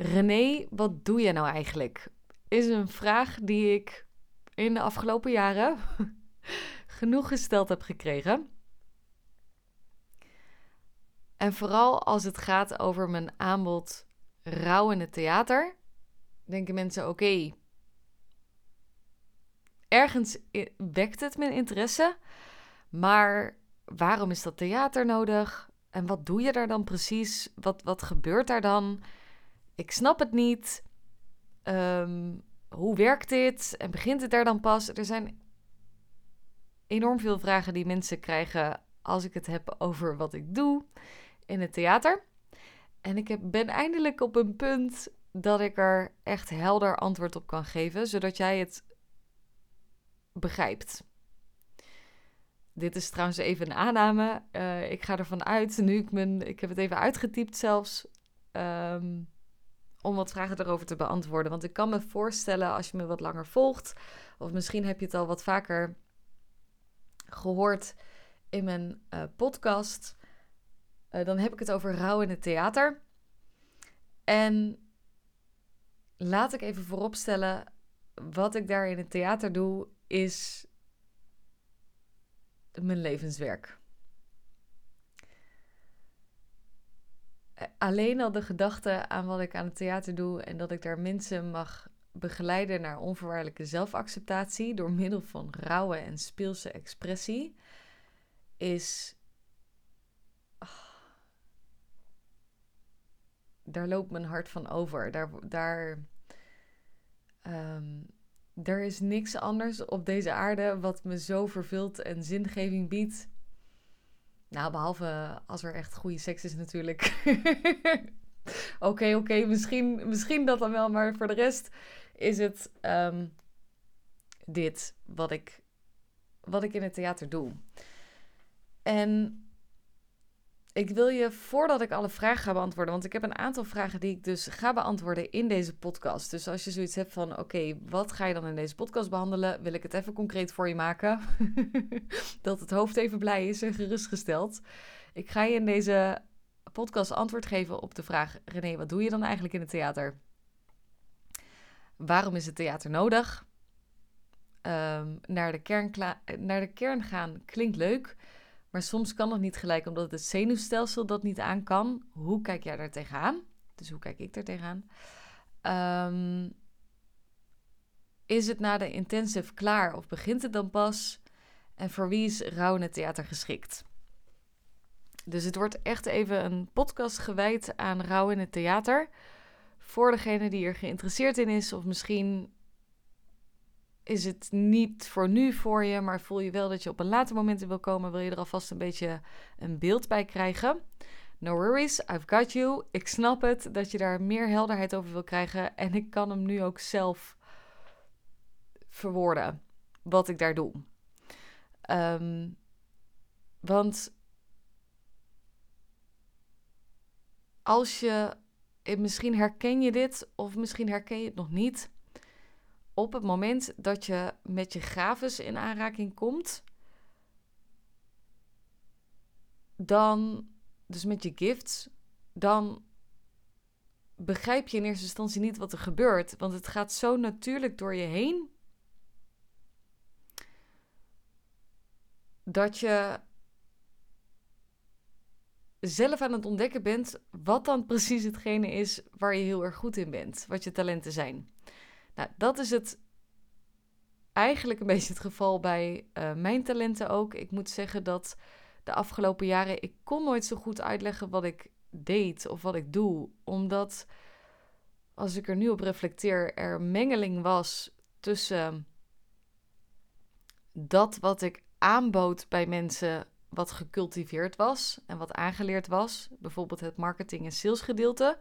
René, wat doe je nou eigenlijk? Is een vraag die ik in de afgelopen jaren genoeg gesteld heb gekregen. En vooral als het gaat over mijn aanbod rouw in het theater, denken mensen: oké, ergens wekt het mijn interesse, maar waarom is dat theater nodig? En wat doe je daar dan precies? Wat, wat gebeurt daar dan? Ik snap het niet. Ehm, hoe werkt dit? En begint het daar dan pas? Er zijn enorm veel vragen die mensen krijgen als ik het heb over wat ik doe in het theater. En ik heb, ben eindelijk op een punt dat ik er echt helder antwoord op kan geven, zodat jij het begrijpt. Dit is trouwens even een aanname. Uh, ik ga ervan uit, nu ik, mijn, ik heb het even uitgetypt zelfs, um, om wat vragen erover te beantwoorden. Want ik kan me voorstellen, als je me wat langer volgt, of misschien heb je het al wat vaker gehoord in mijn uh, podcast, uh, dan heb ik het over rouw in het theater. En laat ik even vooropstellen, wat ik daar in het theater doe, is mijn levenswerk. Alleen al de gedachte aan wat ik aan het theater doe en dat ik daar mensen mag begeleiden naar onvoorwaardelijke zelfacceptatie door middel van rauwe en speelse expressie, is. Oh, daar loopt mijn hart van over. Daar, daar um, er is niks anders op deze aarde wat me zo vervult en zingeving biedt. Nou, behalve als er echt goede seks is natuurlijk. Oké, oké, misschien, misschien dat dan wel, maar voor de rest is het ehm, dit wat ik, wat ik in het theater doe. En ik wil je, voordat ik alle vragen ga beantwoorden, want ik heb een aantal vragen die ik dus ga beantwoorden in deze podcast. Dus als je zoiets hebt van, oké, wat ga je dan in deze podcast behandelen? Wil ik het even concreet voor je maken. dat het hoofd even blij is en gerustgesteld. Ik ga je in deze podcast antwoord geven op de vraag, René, wat doe je dan eigenlijk in het theater? Waarom is het theater nodig? Ehm, naar, de kern naar de kern gaan klinkt leuk. Maar soms kan het niet gelijk omdat het zenuwstelsel dat niet aan kan. Hoe kijk jij daar tegenaan? Dus hoe kijk ik daar tegenaan? Um, is het na de intensive klaar of begint het dan pas? En voor wie is rouw in het theater geschikt? Dus het wordt echt even een podcast gewijd aan rouw in het theater. Voor degene die er geïnteresseerd in is, of misschien is het niet voor nu voor je, maar voel je wel dat je op een later moment in wil komen, wil je er alvast een beetje een beeld bij krijgen. No worries, I've got you. Ik snap het dat je daar meer helderheid over wil krijgen en ik kan hem nu ook zelf verwoorden wat ik daar doe. Um, want als je, misschien herken je dit of misschien herken je het nog niet op het moment dat je met je graves in aanraking komt, dan, dus met je gifts, dan begrijp je in eerste instantie niet wat er gebeurt. Want het gaat zo natuurlijk door je heen. Dat je zelf aan het ontdekken bent wat dan precies hetgene is waar je heel erg goed in bent, wat je talenten zijn. Nou, dat is het eigenlijk een beetje het geval bij uh, mijn talenten ook. Ik moet zeggen dat de afgelopen jaren ik kon nooit zo goed uitleggen wat ik deed of wat ik doe, omdat als ik er nu op reflecteer, er mengeling was tussen dat wat ik aanbood bij mensen wat gecultiveerd was en wat aangeleerd was, bijvoorbeeld het marketing en sales gedeelte,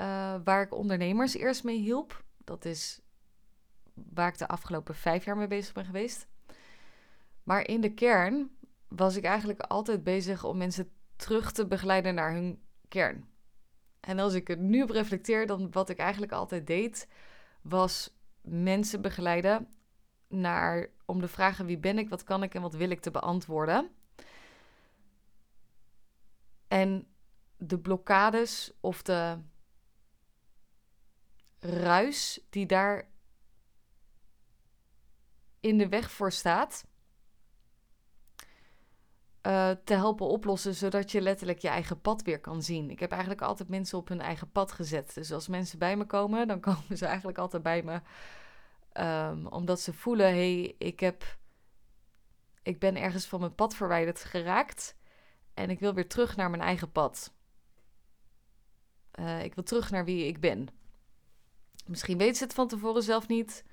uh, waar ik ondernemers eerst mee hielp dat is waar ik de afgelopen vijf jaar mee bezig ben geweest. Maar in de kern was ik eigenlijk altijd bezig om mensen terug te begeleiden naar hun kern. En als ik er nu op reflecteer, dan wat ik eigenlijk altijd deed, was mensen begeleiden naar om de vragen wie ben ik, wat kan ik en wat wil ik te beantwoorden. En de blokkades of de ruis die daar in de weg voor staat. Uh, te helpen oplossen, zodat je letterlijk je eigen pad weer kan zien. Ik heb eigenlijk altijd mensen op hun eigen pad gezet. Dus als mensen bij me komen, dan komen ze eigenlijk altijd bij me. Um, omdat ze voelen, hé, hey, ik, heb, ik ben ergens van mijn pad verwijderd geraakt. En ik wil weer terug naar mijn eigen pad. Uh, ik wil terug naar wie ik ben. Misschien weten ze het van tevoren zelf niet.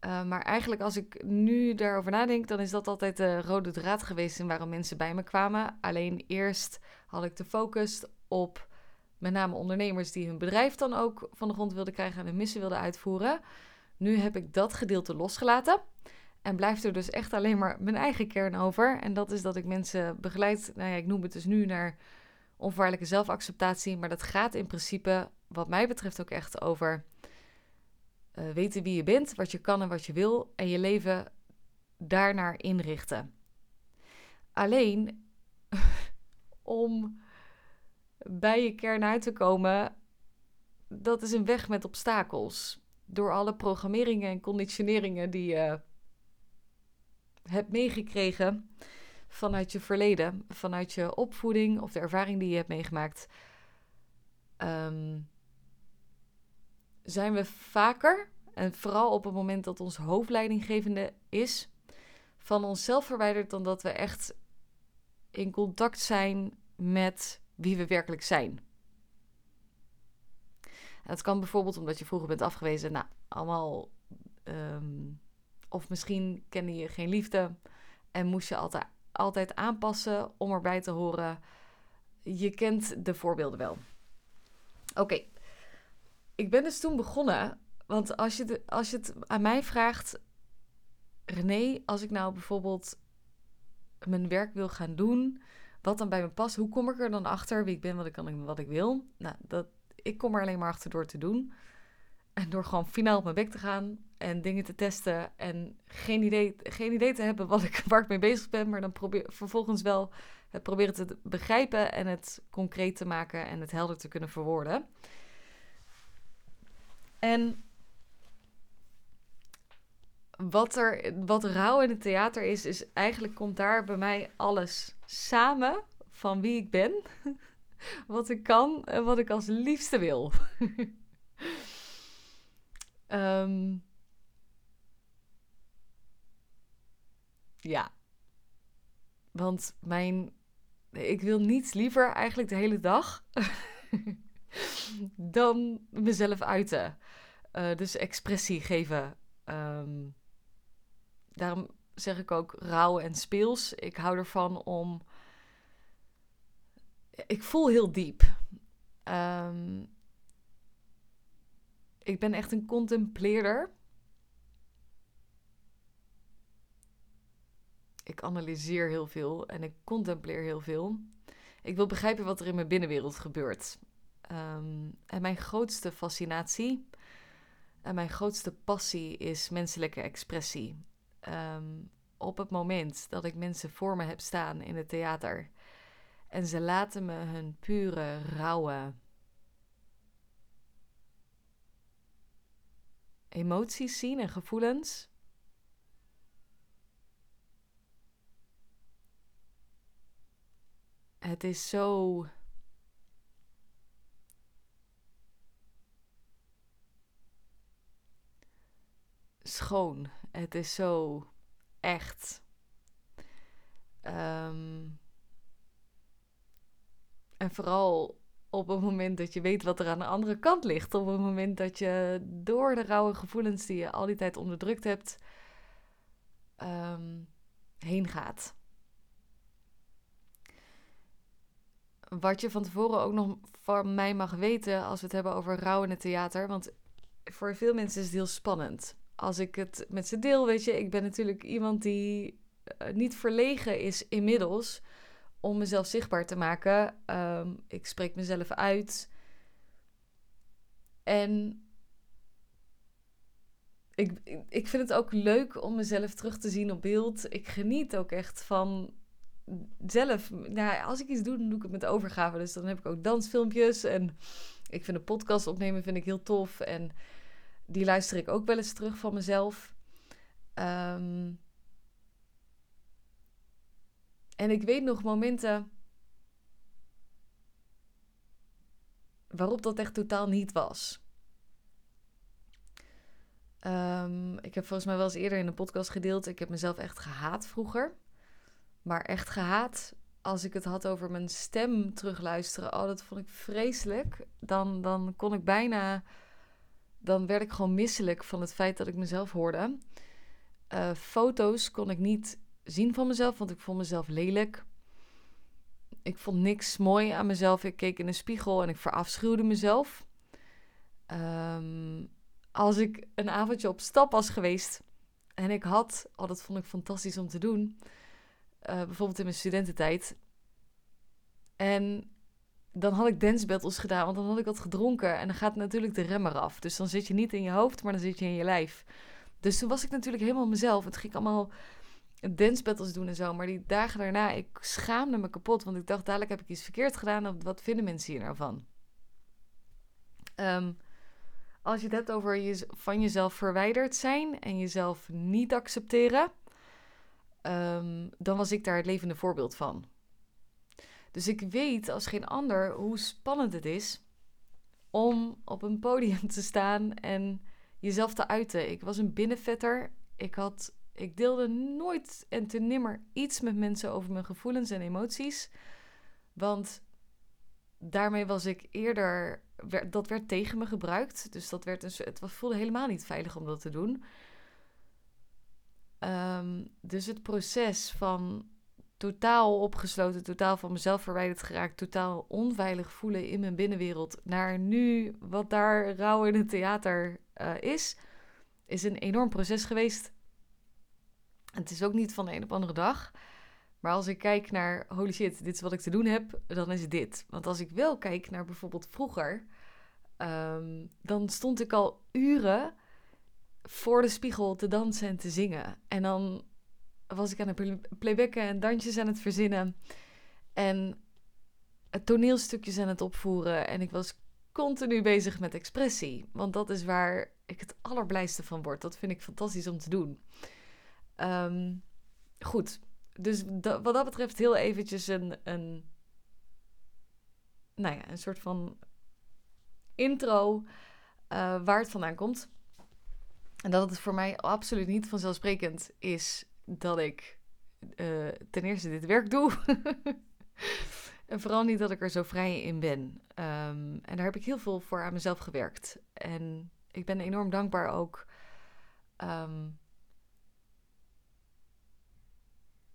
Uh, maar eigenlijk als ik nu daarover nadenk, dan is dat altijd de rode draad geweest in waarom mensen bij me kwamen. Alleen eerst had ik de focus op met name ondernemers die hun bedrijf dan ook van de grond wilden krijgen en hun missie wilden uitvoeren. Nu heb ik dat gedeelte losgelaten. En blijft er dus echt alleen maar mijn eigen kern over. En dat is dat ik mensen begeleid. Nou ja, ik noem het dus nu naar onvoorwaardelijke zelfacceptatie. Maar dat gaat in principe, wat mij betreft, ook echt over uh, weten wie je bent, wat je kan en wat je wil. En je leven daarnaar inrichten. Alleen om bij je kern uit te komen, dat is een weg met obstakels. Door alle programmeringen en conditioneringen die je hebt meegekregen vanuit je verleden, vanuit je opvoeding of de ervaring die je hebt meegemaakt, um, zijn we vaker, en vooral op het moment dat ons hoofdleidinggevende is, van onszelf verwijderd dan dat we echt in contact zijn met wie we werkelijk zijn. Het kan bijvoorbeeld omdat je vroeger bent afgewezen. Nou, allemaal. Um, of misschien kende je geen liefde en moest je altijd, altijd aanpassen om erbij te horen. Je kent de voorbeelden wel. Oké, ik ben dus toen begonnen. Want als je, de, als je het aan mij vraagt, René, als ik nou bijvoorbeeld mijn werk wil gaan doen, wat dan bij me past, hoe kom ik er dan achter wie ik ben, wat ik kan en wat ik wil? Nou, dat, ik kom er alleen maar achter door te doen. En door gewoon finaal op mijn bek te gaan en dingen te testen en geen idee, geen idee te hebben wat ik, waar ik mee bezig ben, maar dan probeer vervolgens wel het proberen te begrijpen en het concreet te maken en het helder te kunnen verwoorden. En wat, er, wat rauw in het theater is, is eigenlijk komt daar bij mij alles samen van wie ik ben, wat ik kan en wat ik als liefste wil. um, ja. Want mijn. Ik wil niets liever eigenlijk de hele dag dan mezelf uiten. Uh, dus expressie geven. Um, daarom zeg ik ook rauw en speels. Ik hou ervan om. Ik voel heel diep. Um, ik ben echt een contempleerder. Ik analyseer heel veel en ik contempleer heel veel. Ik wil begrijpen wat er in mijn binnenwereld gebeurt. Um, en mijn grootste fascinatie en mijn grootste passie is menselijke expressie. Um, op het moment dat ik mensen voor me heb staan in het theater en ze laten me hun pure, rauwe emoties zien en gevoelens. Het is zo. Schoon. Het is zo echt. Um, en vooral op het moment dat je weet wat er aan de andere kant ligt. Op het moment dat je door de rauwe gevoelens die je al die tijd onderdrukt hebt, um, heen gaat. Wat je van tevoren ook nog van mij mag weten als we het hebben over rouw in het theater. Want voor veel mensen is het heel spannend. Als ik het met ze deel, weet je, ik ben natuurlijk iemand die eh, niet verlegen is inmiddels om mezelf zichtbaar te maken. Um, ik spreek mezelf uit. En ik, ik vind het ook leuk om mezelf terug te zien op beeld. Ik geniet ook echt van zelf. Nou, als ik iets doe, dan doe ik het met overgave. Dus dan heb ik ook dansfilmpjes. En Ik vind de podcast opnemen vind ik heel tof. En die luister ik ook wel eens terug van mezelf. Ehm, en ik weet nog momenten waarop dat echt totaal niet was. Ehm, ik heb volgens mij wel eens eerder in een podcast gedeeld. Ik heb mezelf echt gehaat vroeger. Maar echt gehaat. Als ik het had over mijn stem terugluisteren. Oh, dat vond ik vreselijk. Dan, dan kon ik bijna. Dan werd ik gewoon misselijk van het feit dat ik mezelf hoorde. Uh, foto's kon ik niet zien van mezelf, want ik vond mezelf lelijk. Ik vond niks mooi aan mezelf. Ik keek in een spiegel en ik verafschuwde mezelf. Um, als ik een avondje op stap was geweest en ik had, oh dat vond ik fantastisch om te doen, uh, bijvoorbeeld in mijn studententijd. En dan had ik dance battles gedaan, want dan had ik wat gedronken en dan gaat natuurlijk de remmer af. Dus dan zit je niet in je hoofd, maar dan zit je in je lijf. Dus toen was ik natuurlijk helemaal mezelf. Het ging allemaal dance battles doen en zo. Maar die dagen daarna, ik schaamde me kapot. Want ik dacht, dadelijk heb ik iets verkeerd gedaan. Wat vinden mensen hier nou van? Um, als je het hebt over je, van jezelf verwijderd zijn en jezelf niet accepteren, um, dan was ik daar het levende voorbeeld van. Dus ik weet als geen ander hoe spannend het is om op een podium te staan en jezelf te uiten. Ik was een binnenvetter. Ik, had, ik deelde nooit en te nimmer iets met mensen over mijn gevoelens en emoties. Want daarmee was ik eerder dat werd tegen me gebruikt. Dus dat werd een, het voelde helemaal niet veilig om dat te doen. Ehm, dus het proces van totaal opgesloten, totaal van mezelf verwijderd geraakt, totaal onveilig voelen in mijn binnenwereld, naar nu wat daar rauw in het theater uh, is, is een enorm proces geweest. het is ook niet van de een op andere dag. Maar als ik kijk naar, holy shit, dit is wat ik te doen heb, dan is dit. Want als ik wel kijk naar bijvoorbeeld vroeger, ehm, dan stond ik al uren voor de spiegel te dansen en te zingen. En dan was ik aan het playbacken en dansjes aan het verzinnen. En toneelstukjes aan het opvoeren. En ik was continu bezig met expressie. Want dat is waar ik het allerblijste van word. Dat vind ik fantastisch om te doen. Ehm, goed, dus wat dat betreft heel eventjes een, een, nou ja, een soort van intro uh, waar het vandaan komt. En dat het voor mij absoluut niet vanzelfsprekend is dat ik uh, ten eerste dit werk doe. en vooral niet dat ik er zo vrij in ben. Um, en daar heb ik heel veel voor aan mezelf gewerkt. En ik ben enorm dankbaar ook um,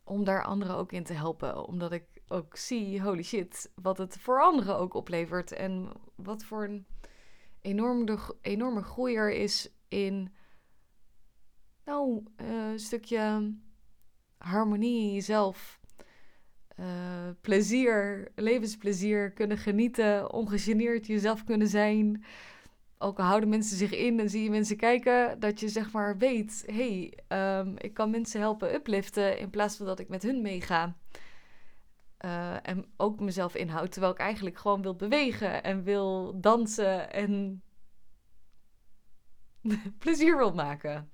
om daar anderen ook in te helpen. Omdat ik ook zie, holy shit, wat het voor anderen ook oplevert. En wat voor een enorme, enorme groeier is in, nou, uh, een stukje harmonie in jezelf. Uh, plezier, levensplezier, kunnen genieten, ongegeneerd jezelf kunnen zijn ook houden mensen zich in en zie je mensen kijken, dat je zeg maar weet: hé, hey, um, ik kan mensen helpen upliften in plaats van dat ik met hun meega. Uh, en ook mezelf inhoud, terwijl ik eigenlijk gewoon wil bewegen en wil dansen en plezier wil maken.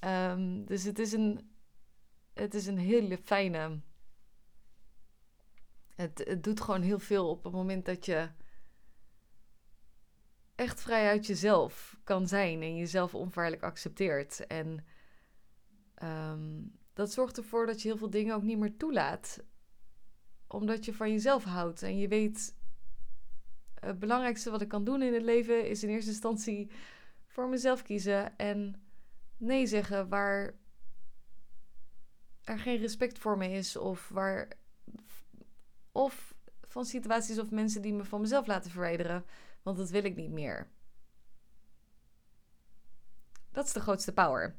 Um, dus het is een, het is een hele fijne. Het, het doet gewoon heel veel op het moment dat je echt vrij uit jezelf kan zijn en jezelf onvaarlijk accepteert. En ehm, dat zorgt ervoor dat je heel veel dingen ook niet meer toelaat, omdat je van jezelf houdt en je weet. Het belangrijkste wat ik kan doen in het leven is in eerste instantie voor mezelf kiezen en nee zeggen waar er geen respect voor me is of waar of van situaties of mensen die me van mezelf laten verwijderen. Want dat wil ik niet meer. Dat is de grootste power.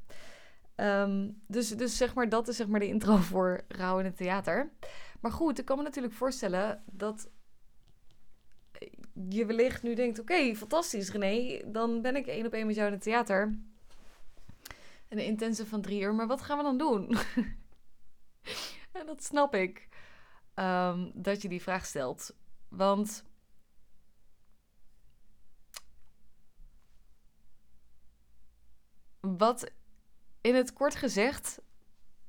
Ehm, dus, dus zeg maar, dat is zeg maar de intro voor Rauw in het theater. Maar goed, ik kan me natuurlijk voorstellen dat je wellicht nu denkt... Oké, fantastisch René, dan ben ik één op één met jou in het theater een intense van drie uur, maar wat gaan we dan doen? en dat snap ik. Ehm, dat je die vraag stelt. Want. Wat in het kort gezegd,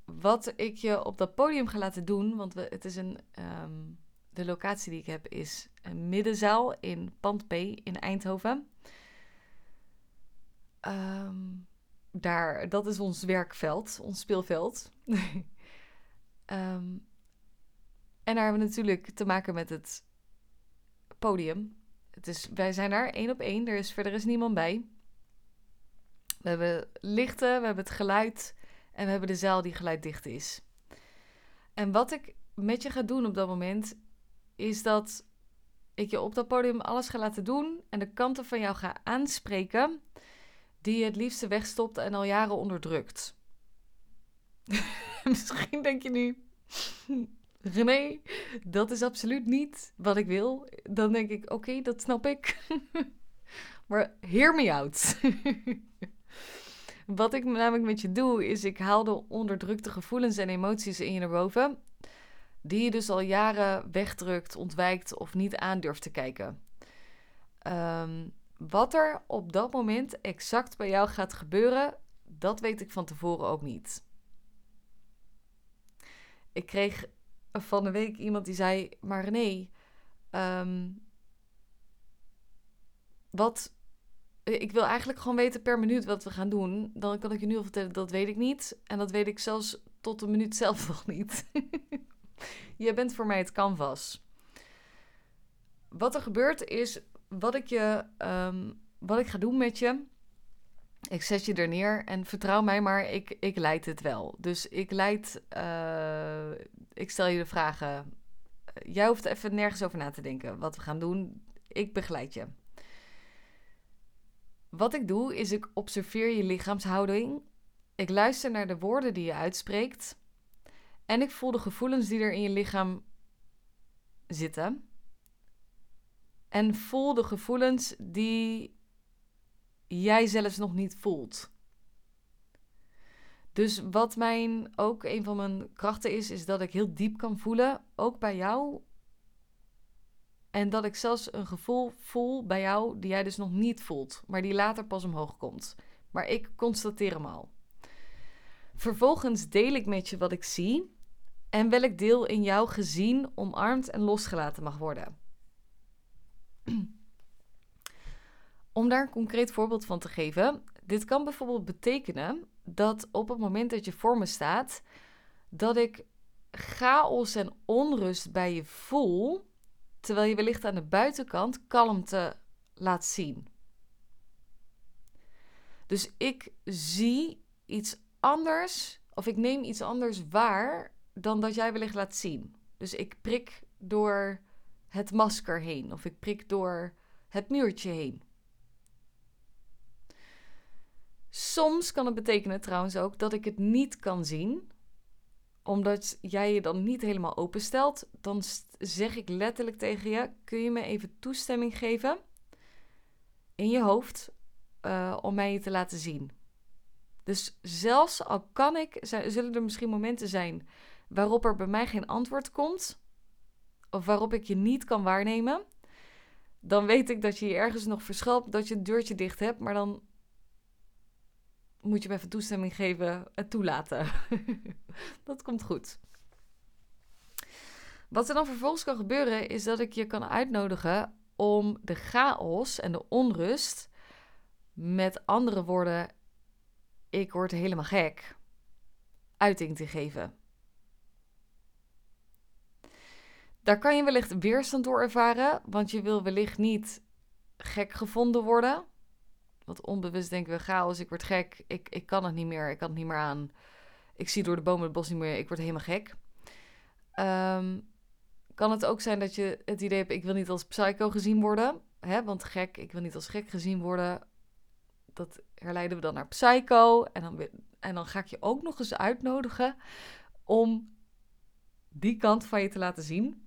wat ik je op dat podium ga laten doen, want we, het is een, ehm, de locatie die ik heb is een middenzaal in Pand P in Eindhoven. Um, daar, dat is ons werkveld, ons speelveld. Ehm, en daar hebben we natuurlijk te maken met het podium. Het is, wij zijn daar één op één, er is verder is niemand bij. We hebben lichten, we hebben het geluid en we hebben de zaal die geluiddicht is. En wat ik met je ga doen op dat moment, is dat ik je op dat podium alles ga laten doen en de kanten van jou ga aanspreken die je het liefste wegstopt en al jaren onderdrukt. Misschien denk je nu, René, dat is absoluut niet wat ik wil. Dan denk ik, oké, dat snap ik. maar hear me out. wat ik namelijk met je doe, is ik haal de onderdrukte gevoelens en emoties in je naar boven. Die je dus al jaren wegdrukt, ontwijkt of niet aandurft te kijken. Um, wat er op dat moment exact bij jou gaat gebeuren, dat weet ik van tevoren ook niet. Ik kreeg van de week iemand die zei: Maar René, ehm, wat. Ik wil eigenlijk gewoon weten per minuut wat we gaan doen. Dan kan ik je nu al vertellen, dat weet ik niet. En dat weet ik zelfs tot de minuut zelf nog niet. je bent voor mij het canvas. Wat er gebeurt is, wat ik, je, ehm, wat ik ga doen met je. Ik zet je er neer en vertrouw mij maar, ik, ik leid het wel. Dus ik leid, uh, ik stel je de vragen. Jij hoeft even nergens over na te denken wat we gaan doen. Ik begeleid je. Wat ik doe is ik observeer je lichaamshouding. Ik luister naar de woorden die je uitspreekt. En ik voel de gevoelens die er in je lichaam zitten. En voel de gevoelens die jij zelfs nog niet voelt. Dus wat mijn ook een van mijn krachten is, is dat ik heel diep kan voelen, ook bij jou. En dat ik zelfs een gevoel voel bij jou die jij dus nog niet voelt, maar die later pas omhoog komt. Maar ik constateer hem al. Vervolgens deel ik met je wat ik zie en welk deel in jou gezien, omarmd en losgelaten mag worden. Om daar een concreet voorbeeld van te geven, dit kan bijvoorbeeld betekenen dat op het moment dat je voor me staat, dat ik chaos en onrust bij je voel, terwijl je wellicht aan de buitenkant kalmte laat zien. Dus ik zie iets anders, of ik neem iets anders waar dan dat jij wellicht laat zien. Dus ik prik door het masker heen. Of ik prik door het muurtje heen. Soms kan het betekenen trouwens ook dat ik het niet kan zien, omdat jij je dan niet helemaal openstelt. Dan zeg ik letterlijk tegen je: kun je me even toestemming geven in je hoofd uh, om mij je te laten zien? Dus zelfs al kan ik, zullen er misschien momenten zijn waarop er bij mij geen antwoord komt, of waarop ik je niet kan waarnemen, dan weet ik dat je je ergens nog verschuilt, dat je het deurtje dicht hebt, maar dan moet je me even toestemming geven en toelaten. dat komt goed. Wat er dan vervolgens kan gebeuren, is dat ik je kan uitnodigen om de chaos en de onrust, met andere woorden, ik word helemaal gek, uiting te geven. Daar kan je wellicht weerstand door ervaren, want je wil wellicht niet gek gevonden worden. Want onbewust denken we, chaos, ik word gek, ik, ik kan het niet meer, ik kan het niet meer aan. Ik zie door de bomen het bos niet meer, ik word helemaal gek. Um, kan het ook zijn dat je het idee hebt, ik wil niet als psycho gezien worden. Hè? Want gek, ik wil niet als gek gezien worden. Dat herleiden we dan naar psycho. En dan, en dan ga ik je ook nog eens uitnodigen om die kant van je te laten zien.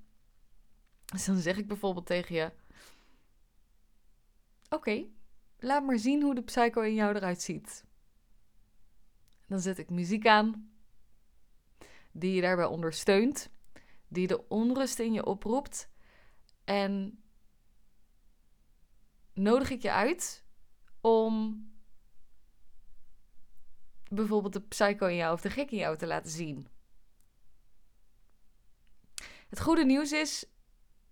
Dus dan zeg ik bijvoorbeeld tegen je: Oké, laat maar zien hoe de psycho in jou eruit ziet. Dan zet ik muziek aan, die je daarbij ondersteunt, die de onrust in je oproept. En nodig ik je uit om bijvoorbeeld de psycho in jou of de gek in jou te laten zien. Het goede nieuws is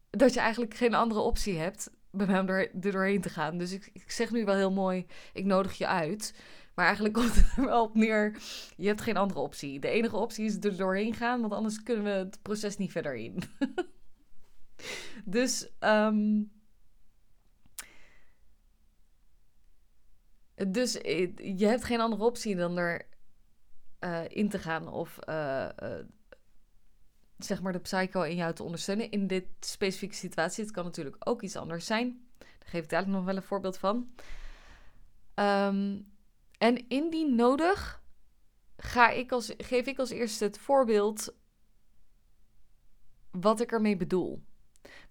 dat je eigenlijk geen andere optie hebt bij mij om er, doorheen te gaan. Dus ik, ik zeg nu wel heel mooi, ik nodig je uit. Maar eigenlijk komt het er wel op neer, je hebt geen andere optie. De enige optie is er doorheen gaan, want anders kunnen we het proces niet verder in. dus, um, dus eh, je hebt geen andere optie dan er uh, in te gaan of uh, zeg maar de psycho in jou te ondersteunen in dit specifieke situatie. Het kan natuurlijk ook iets anders zijn. Daar geef ik dadelijk nog wel een voorbeeld van. Um, en indien nodig, ga ik als, geef ik als eerste het voorbeeld wat ik ermee bedoel.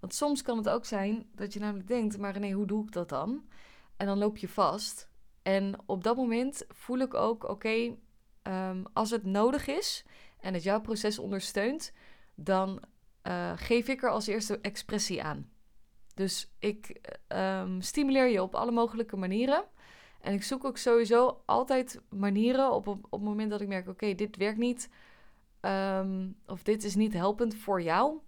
Want soms kan het ook zijn dat je namelijk denkt, maar nee, hoe doe ik dat dan? En dan loop je vast. En op dat moment voel ik ook, oké, ehm, als het nodig is en het jouw proces ondersteunt, dan uh, geef ik er als eerste expressie aan. Dus ik um, stimuleer je op alle mogelijke manieren. En ik zoek ook sowieso altijd manieren op, op, het moment dat ik merk: oké, dit werkt niet. Um, of dit is niet helpend voor jou.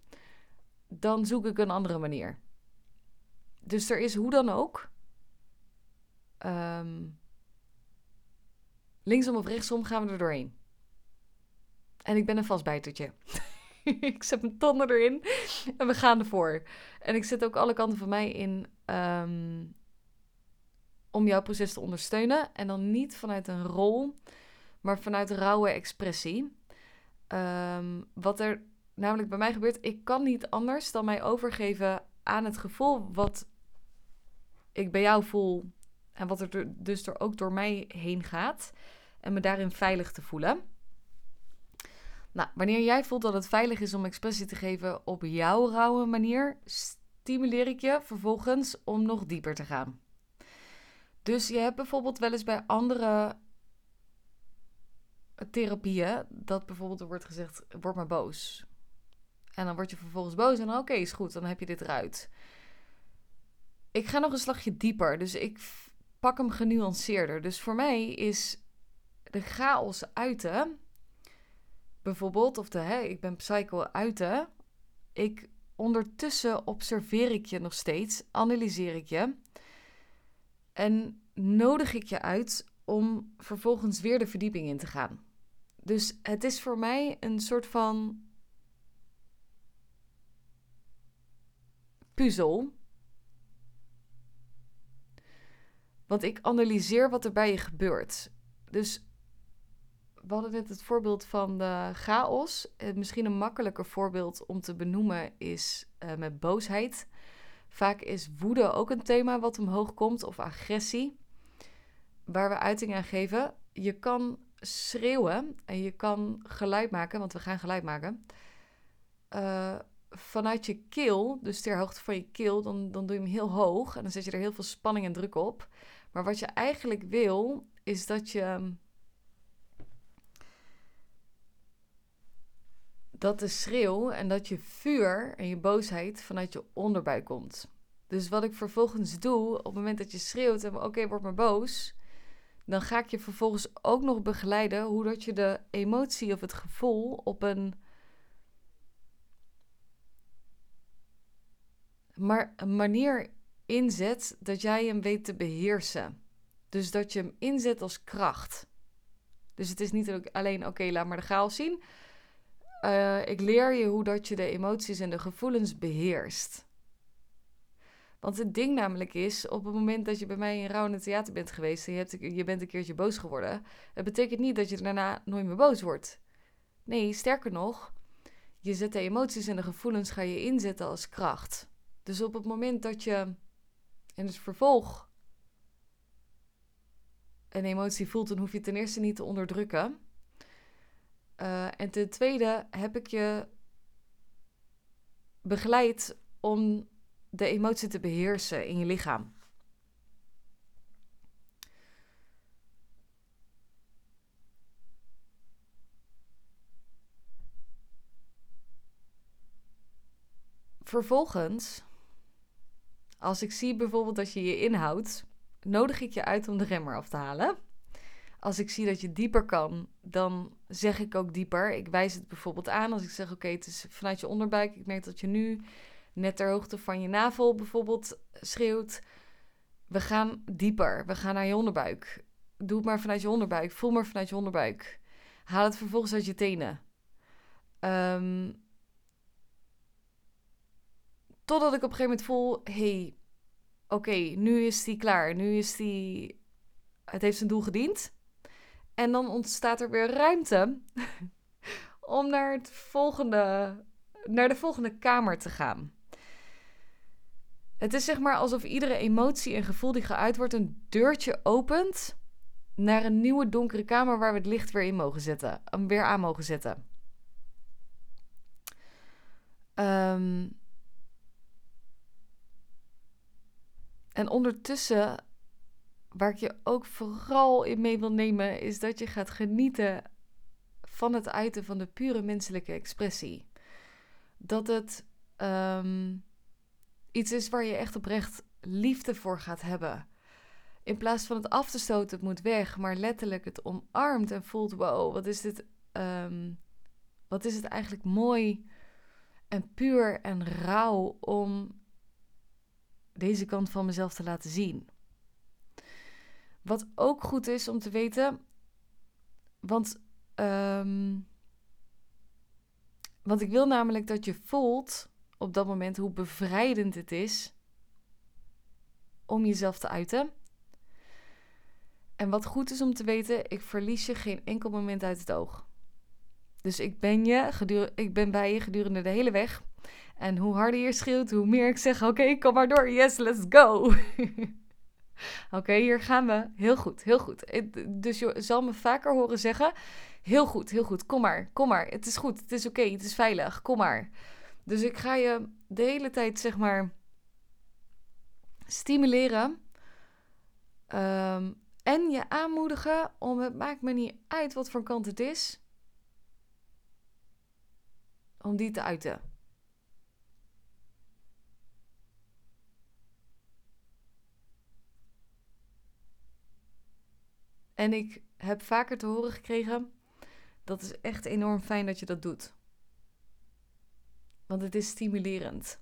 Dan zoek ik een andere manier. Dus er is hoe dan ook. Um, linksom of rechtsom gaan we er doorheen. En ik ben een vastbijtertje. ik zet mijn tanden erin en we gaan ervoor. En ik zet ook alle kanten van mij in um, om jouw proces te ondersteunen. En dan niet vanuit een rol, maar vanuit rauwe expressie. Um, wat er namelijk bij mij gebeurt, ik kan niet anders dan mij overgeven aan het gevoel wat ik bij jou voel. En wat er dus er ook door mij heen gaat. En me daarin veilig te voelen. Nou, wanneer jij voelt dat het veilig is om expressie te geven op jouw rauwe manier, stimuleer ik je vervolgens om nog dieper te gaan. Dus je hebt bijvoorbeeld wel eens bij andere therapieën dat bijvoorbeeld er wordt gezegd: word maar boos. En dan word je vervolgens boos en oké, is goed, dan heb je dit eruit. Ik ga nog een slagje dieper, dus ik pak hem genuanceerder. Dus voor mij is de chaos uiten, bijvoorbeeld, of de hè, ik ben psycho uiten. Ik ondertussen observeer ik je nog steeds, analyseer ik je. En nodig ik je uit om vervolgens weer de verdieping in te gaan. Dus het is voor mij een soort van puzzel. Want ik analyseer wat er bij je gebeurt. Dus we hadden net het voorbeeld van de chaos. Misschien een makkelijker voorbeeld om te benoemen is uh, met boosheid. Vaak is woede ook een thema wat omhoog komt, of agressie, waar we uiting aan geven. Je kan schreeuwen en je kan geluid maken, want we gaan geluid maken. Uh, vanuit je keel, dus ter hoogte van je keel, dan, dan doe je hem heel hoog en dan zet je er heel veel spanning en druk op. Maar wat je eigenlijk wil, is dat je. Dat de schreeuw en dat je vuur en je boosheid vanuit je onderbuik komt. Dus wat ik vervolgens doe, op het moment dat je schreeuwt en oké, word maar boos, dan ga ik je vervolgens ook nog begeleiden hoe dat je de emotie of het gevoel op een maar een manier inzet dat jij hem weet te beheersen. Dus dat je hem inzet als kracht. Dus het is niet alleen oké, laat maar de chaos zien. Uh, ik leer je hoe dat je de emoties en de gevoelens beheerst. Want het ding namelijk is, op het moment dat je bij mij in Rouw in het theater bent geweest en je, hebt, je bent een keertje boos geworden, het betekent niet dat je daarna nooit meer boos wordt. Nee, sterker nog, je zet de emoties en de gevoelens ga je inzetten als kracht. Dus op het moment dat je in het vervolg een emotie voelt, dan hoef je ten eerste niet te onderdrukken. Uh, en ten tweede heb ik je begeleid om de emotie te beheersen in je lichaam. Vervolgens, als ik zie bijvoorbeeld dat je je inhoudt, nodig ik je uit om de remmer af te halen. Als ik zie dat je dieper kan, dan zeg ik ook dieper. Ik wijs het bijvoorbeeld aan als ik zeg: Oké, het is vanuit je onderbuik. Ik merk dat je nu net ter hoogte van je navel bijvoorbeeld schreeuwt. We gaan dieper. We gaan naar je onderbuik. Doe het maar vanuit je onderbuik. Voel maar vanuit je onderbuik. Haal het vervolgens uit je tenen. Um, totdat ik op een gegeven moment voel: hey, oké, nu is die klaar. Nu is die. Het heeft zijn doel gediend. En dan ontstaat er weer ruimte om naar, het volgende, naar de volgende kamer te gaan. Het is zeg maar alsof iedere emotie en gevoel die geuit wordt een deurtje opent naar een nieuwe donkere kamer waar we het licht weer in mogen zetten, weer aan mogen zetten. Um, en ondertussen, waar ik je ook vooral in mee wil nemen, is dat je gaat genieten van het uiten van de pure menselijke expressie. Dat het ehm, iets is waar je echt oprecht liefde voor gaat hebben. In plaats van het af te stoten, het moet weg, maar letterlijk het omarmt en voelt: wow, wat is dit? Um, wat is het eigenlijk mooi en puur en rauw om deze kant van mezelf te laten zien. Wat ook goed is om te weten, want, um, want ik wil namelijk dat je voelt op dat moment hoe bevrijdend het is om jezelf te uiten. En wat goed is om te weten, ik verlies je geen enkel moment uit het oog. Dus ik ben, je ik ben bij je gedurende de hele weg. En hoe harder je schreeuwt, hoe meer ik zeg: Oké, kom maar door. Yes, let's go. Oké, hier gaan we. Heel goed, heel goed. Dus je zal me vaker horen zeggen: Heel goed, heel goed. Kom maar, kom maar. Het is goed, het is oké, het is veilig. Kom maar. Dus ik ga je de hele tijd, zeg maar, stimuleren. Ehm, en je aanmoedigen om het maakt me niet uit wat voor kant het is. Om die te uiten. En ik heb vaker te horen gekregen: dat is echt enorm fijn dat je dat doet. Want het is stimulerend.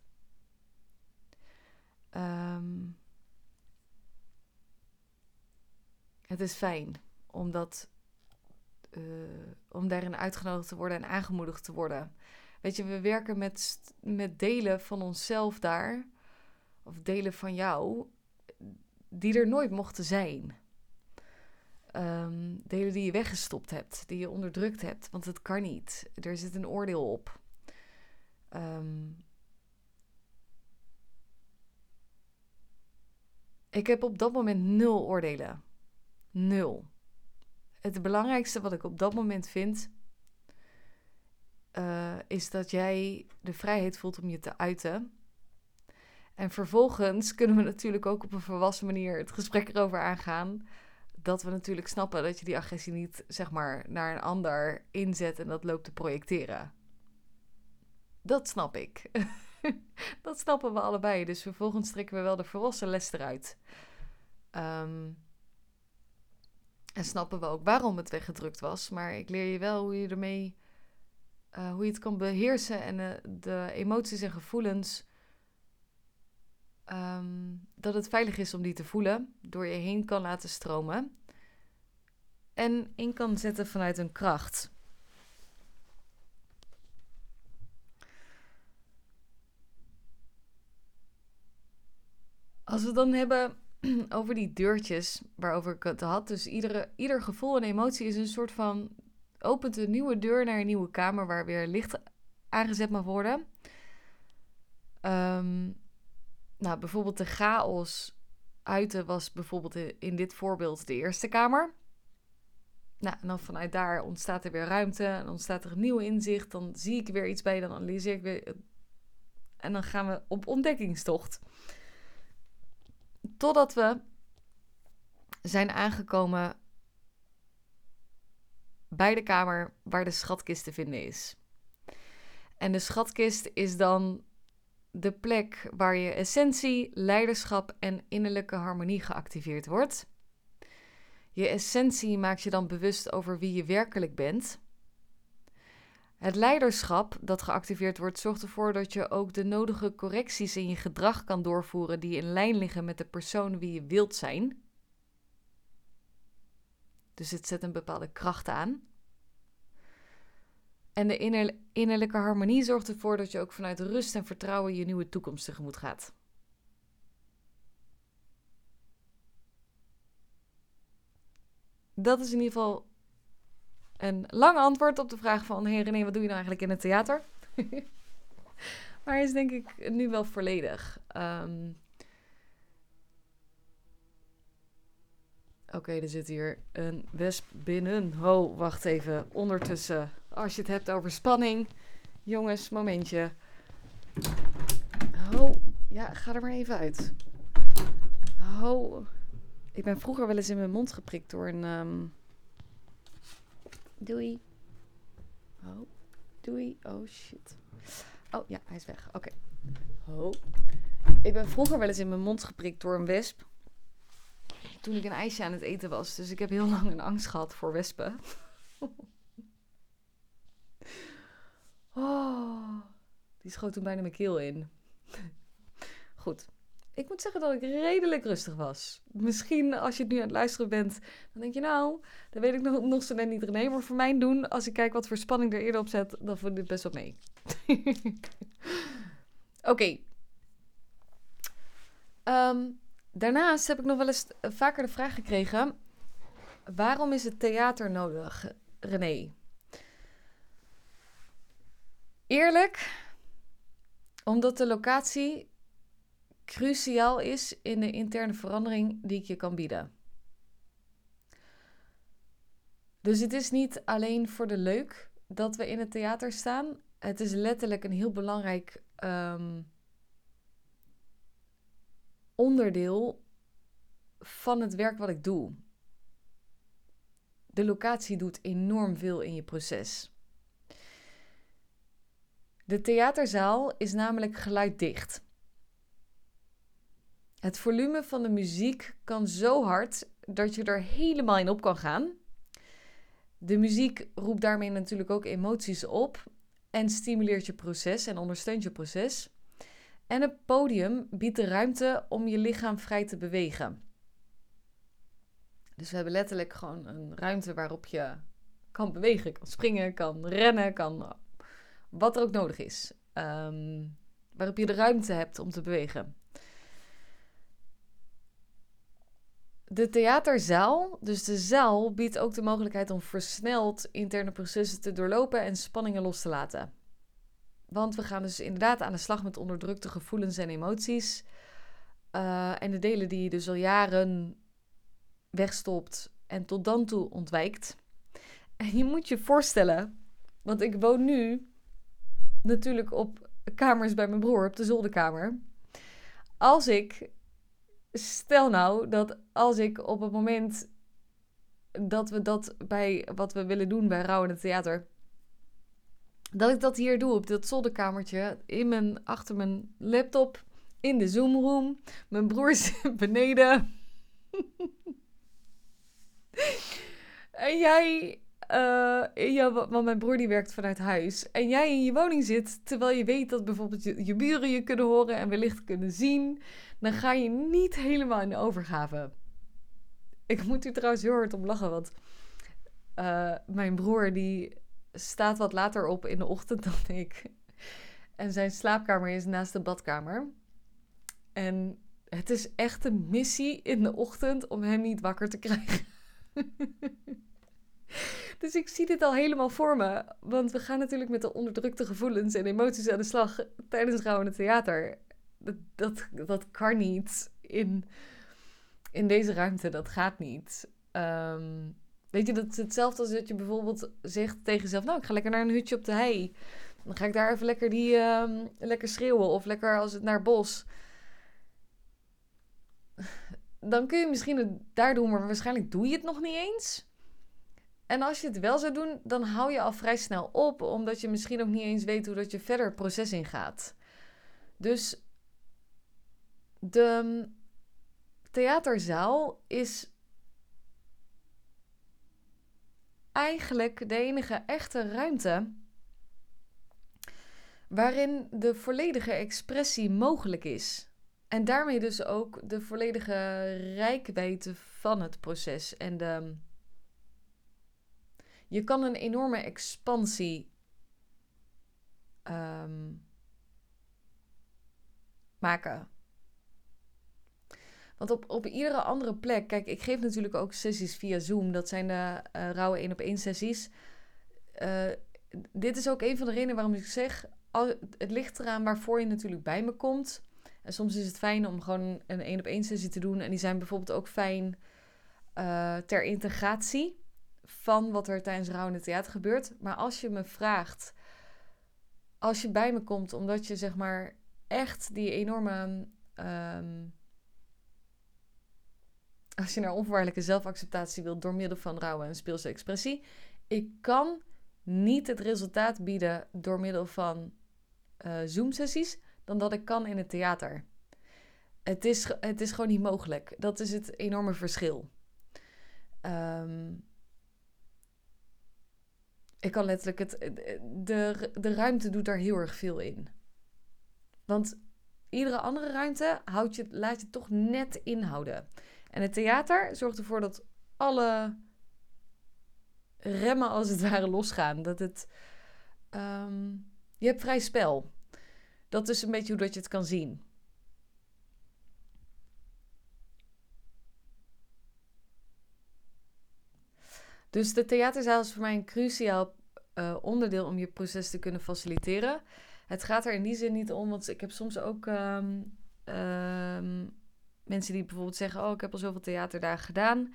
Ehm, het is fijn omdat, uh, om daarin uitgenodigd te worden en aangemoedigd te worden. Weet je, we werken met, met delen van onszelf daar, of delen van jou, die er nooit mochten zijn. Um, delen die je weggestopt hebt, die je onderdrukt hebt, want het kan niet. Er zit een oordeel op. Um, ik heb op dat moment nul oordelen. Nul. Het belangrijkste wat ik op dat moment vind, uh, is dat jij de vrijheid voelt om je te uiten. En vervolgens kunnen we natuurlijk ook op een volwassen manier het gesprek erover aangaan dat we natuurlijk snappen dat je die agressie niet zeg maar naar een ander inzet en dat loopt te projecteren. Dat snap ik. dat snappen we allebei. Dus vervolgens trekken we wel de volwassen les eruit. Um, en snappen we ook waarom het weggedrukt was. Maar ik leer je wel hoe je ermee. Uh, hoe je het kan beheersen en uh, de emoties en gevoelens Um, dat het veilig is om die te voelen, door je heen kan laten stromen en in kan zetten vanuit een kracht. Als we het dan hebben over die deurtjes waarover ik het had, dus iedere, ieder gevoel en emotie is een soort van opent een nieuwe deur naar een nieuwe kamer waar weer licht aangezet mag worden. Um, nou, bijvoorbeeld de chaos uiten was bijvoorbeeld in dit voorbeeld de Eerste Kamer. Nou, en dan vanuit daar ontstaat er weer ruimte en ontstaat er een nieuw inzicht. Dan zie ik weer iets bij, dan analyseer ik weer. En dan gaan we op ontdekkingstocht. Totdat we zijn aangekomen bij de kamer waar de schatkist te vinden is. En de schatkist is dan de plek waar je essentie, leiderschap en innerlijke harmonie geactiveerd wordt. Je essentie maakt je dan bewust over wie je werkelijk bent. Het leiderschap dat geactiveerd wordt, zorgt ervoor dat je ook de nodige correcties in je gedrag kan doorvoeren die in lijn liggen met de persoon wie je wilt zijn. Dus het zet een bepaalde kracht aan. En de innerlijke harmonie zorgt ervoor dat je ook vanuit rust en vertrouwen je nieuwe toekomst tegemoet gaat. Dat is in ieder geval een lang antwoord op de vraag van... Hé René, wat doe je nou eigenlijk in het theater? maar is denk ik nu wel volledig. Um, Oké, er zit hier een wesp binnen. Ho, wacht even. Ondertussen, als je het hebt over spanning. Jongens, momentje. Ho, ja, ga er maar even uit. Ho. Ik ben vroeger wel eens in mijn mond geprikt door een... Um... Doei. Oh, doei. Oh, shit. Oh, ja, hij is weg. Oké. Ho. Ik ben vroeger wel eens in mijn mond geprikt door een wesp toen ik een ijsje aan het eten was. Dus ik heb heel lang een angst gehad voor wespen. oh, die schoot toen bijna mijn keel in. Goed. Ik moet zeggen dat ik redelijk rustig was. Misschien als je het nu aan het luisteren bent, dan denk je nou, dan weet ik nog, nog zo net niet René. Maar voor mij doen, als ik kijk wat voor spanning er eerder op zet, dan vond ik best wel mee. Oké. Ehm, Daarnaast heb ik nog wel eens vaker de vraag gekregen: waarom is het theater nodig, René? Eerlijk, omdat de locatie cruciaal is in de interne verandering die ik je kan bieden. Dus het is niet alleen voor de leuk dat we in het theater staan. Het is letterlijk een heel belangrijk um, onderdeel van het werk wat ik doe. De locatie doet enorm veel in je proces. De theaterzaal is namelijk geluiddicht. Het volume van de muziek kan zo hard dat je er helemaal in op kan gaan. De muziek roept daarmee natuurlijk ook emoties op en stimuleert je proces en ondersteunt je proces. En het podium biedt de ruimte om je lichaam vrij te bewegen. Dus we hebben letterlijk gewoon een ruimte waarop je kan bewegen, kan springen, kan rennen, kan wat er ook nodig is. Um, waarop je de ruimte hebt om te bewegen. De theaterzaal, dus de zaal, biedt ook de mogelijkheid om versneld interne processen te doorlopen en spanningen los te laten. Want we gaan dus inderdaad aan de slag met onderdrukte gevoelens en emoties. Uh, en de delen die je dus al jaren wegstopt en tot dan toe ontwijkt. En je moet je voorstellen, want ik woon nu natuurlijk op kamers bij mijn broer, op de zolderkamer. Als ik, stel nou dat als ik op het moment dat we dat bij wat we willen doen bij Rauw in het Theater dat ik dat hier doe op dat zolderkamertje in mijn, achter mijn laptop in de Zoom-room. Mijn broer zit beneden. en jij, uh, ja, want mijn broer die werkt vanuit huis. En jij in je woning zit, terwijl je weet dat bijvoorbeeld je, buren je kunnen horen en wellicht kunnen zien. Dan ga je niet helemaal in de overgave. Ik moet u trouwens heel hard om lachen, want uh, mijn broer die staat wat later op in de ochtend dan ik. En zijn slaapkamer is naast de badkamer. En het is echt een missie in de ochtend om hem niet wakker te krijgen. dus ik zie dit al helemaal voor me. Want we gaan natuurlijk met de onderdrukte gevoelens en emoties aan de slag tijdens het theater. Dat, dat, dat kan niet in, in deze ruimte. Dat gaat niet. Um, Weet je, dat is hetzelfde als dat je bijvoorbeeld zegt tegen jezelf... nou, ik ga lekker naar een hutje op de hei. Dan ga ik daar even lekker, die, uh, lekker schreeuwen. Of lekker als het naar bos. Dan kun je misschien het daar doen, maar waarschijnlijk doe je het nog niet eens. En als je het wel zou doen, dan hou je al vrij snel op. Omdat je misschien ook niet eens weet hoe dat je verder het proces ingaat. Dus de theaterzaal is eigenlijk de enige echte ruimte waarin de volledige expressie mogelijk is. En daarmee dus ook de volledige rijkwijde van het proces. En de, je kan een enorme expansie ehm, maken. Want op, op iedere andere plek, kijk, ik geef natuurlijk ook sessies via Zoom. Dat zijn de uh, rauwe 1 op 1 sessies. Uh, dit is ook een van de redenen waarom ik zeg, het ligt eraan waarvoor je natuurlijk bij me komt. En soms is het fijn om gewoon een 1 op 1 sessie te doen. En die zijn bijvoorbeeld ook fijn uh, ter integratie van wat er tijdens het theater gebeurt. Maar als je me vraagt, als je bij me komt omdat je zeg maar echt die enorme... Um, als je naar onvoorwaardelijke zelfacceptatie wilt door middel van rouwen en speelse expressie. Ik kan niet het resultaat bieden door middel van uh, Zoom-sessies dan dat ik kan in het theater. Het is, het is gewoon niet mogelijk. Dat is het enorme verschil. Um, ik kan letterlijk het. De, de ruimte doet daar heel erg veel in. Want iedere andere ruimte houdt je, laat je toch net inhouden. En het theater zorgt ervoor dat alle remmen als het ware losgaan. Dat het. Um, je hebt vrij spel. Dat is een beetje hoe dat je het kan zien. Dus de theaterzaal is voor mij een cruciaal uh, onderdeel om je proces te kunnen faciliteren. Het gaat er in die zin niet om, want ik heb soms ook um, um, mensen die bijvoorbeeld zeggen: Oh, ik heb al zoveel theaterdagen gedaan.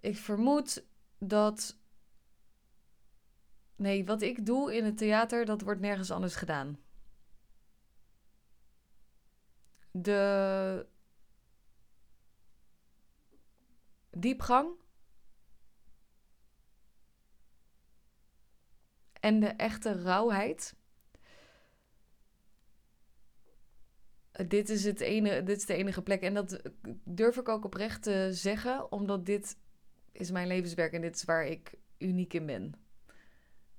Ik vermoed dat. Nee, wat ik doe in het theater, dat wordt nergens anders gedaan. De diepgang en de echte rauwheid dit is, het ene, dit is de enige plek. En dat durf ik ook oprecht te zeggen, omdat dit is mijn levenswerk en dit is waar ik uniek in ben.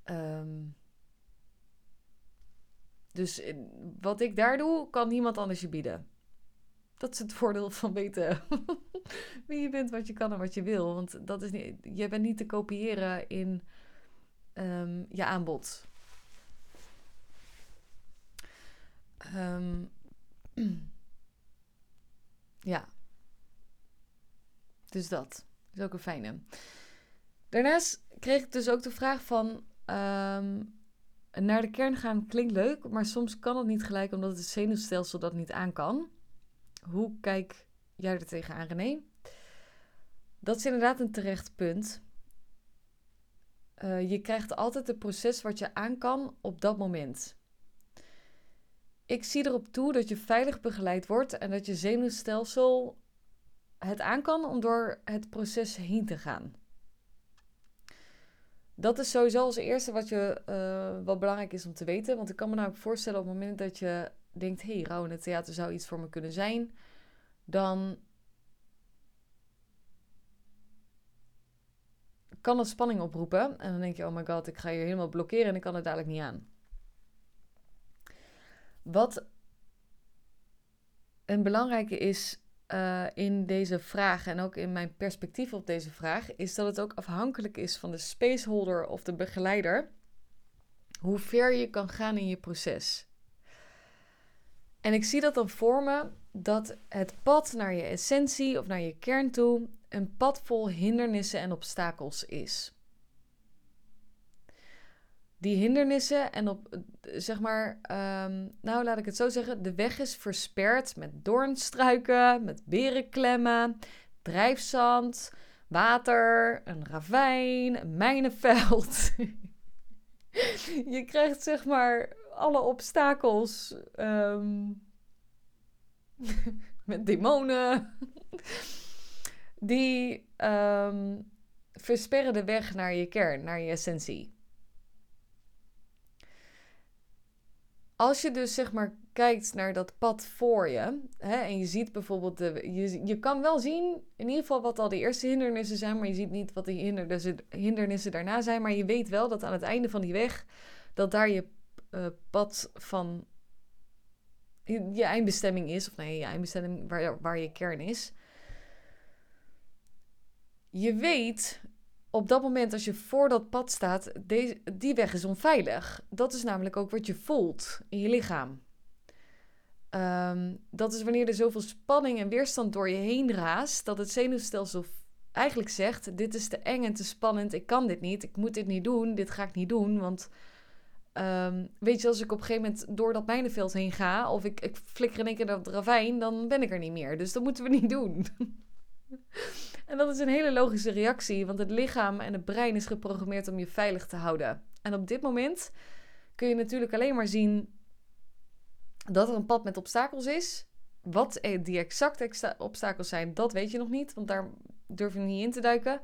Um, dus wat ik daar doe, kan niemand anders je bieden. Dat is het voordeel van weten wie je bent, wat je kan en wat je wil. Want dat is niet, je bent niet te kopiëren in um, je aanbod. Um, ja. Dus dat is ook een fijne. Daarnaast kreeg ik dus ook de vraag van... Um, naar de kern gaan klinkt leuk, maar soms kan het niet gelijk omdat het zenuwstelsel dat niet aan kan. Hoe kijk jij er tegenaan, René? Dat is inderdaad een terecht punt. Uh, je krijgt altijd het proces wat je aan kan op dat moment. Ik zie erop toe dat je veilig begeleid wordt en dat je zenuwstelsel het aan kan om door het proces heen te gaan. Dat is sowieso als eerste wat, je, uh, wat belangrijk is om te weten. Want ik kan me namelijk voorstellen op het moment dat je denkt: hé, hey, rouw in het theater zou iets voor me kunnen zijn. Dan kan het spanning oproepen. En dan denk je: oh my god, ik ga hier helemaal blokkeren en ik kan het dadelijk niet aan. Wat een belangrijke is uh, in deze vraag en ook in mijn perspectief op deze vraag, is dat het ook afhankelijk is van de spaceholder of de begeleider, hoe ver je kan gaan in je proces. En ik zie dat dan voor me dat het pad naar je essentie of naar je kern toe een pad vol hindernissen en obstakels is die hindernissen en op, zeg maar, um, nou laat ik het zo zeggen, de weg is versperd met doornstruiken, met berenklemmen, drijfzand, water, een ravijn, een mijnenveld. je krijgt zeg maar alle obstakels um, met demonen. Die um, versperren de weg naar je kern, naar je essentie. als je dus zeg maar kijkt naar dat pad voor je, hè, en je ziet bijvoorbeeld, je, je kan wel zien in ieder geval wat al de eerste hindernissen zijn, maar je ziet niet wat de hindernissen, hindernissen daarna zijn, maar je weet wel dat aan het einde van die weg, dat daar je uh, pad van je, je, eindbestemming is, of nee, je eindbestemming waar, waar je kern is. Je weet op dat moment, als je voor dat pad staat, deze, die weg is onveilig. Dat is namelijk ook wat je voelt in je lichaam. Ehm, dat is wanneer er zoveel spanning en weerstand door je heen raast, dat het zenuwstelsel eigenlijk zegt: Dit is te eng en te spannend, ik kan dit niet, ik moet dit niet doen, dit ga ik niet doen. Want um, weet je, als ik op een gegeven moment door dat mijnenveld heen ga, of ik, ik flikker in één keer naar het ravijn, dan ben ik er niet meer. Dus dat moeten we niet doen. En dat is een hele logische reactie, want het lichaam en het brein is geprogrammeerd om je veilig te houden. En op dit moment kun je natuurlijk alleen maar zien dat er een pad met obstakels is. Wat die exacte obstakels zijn, dat weet je nog niet, want daar durf je niet in te duiken.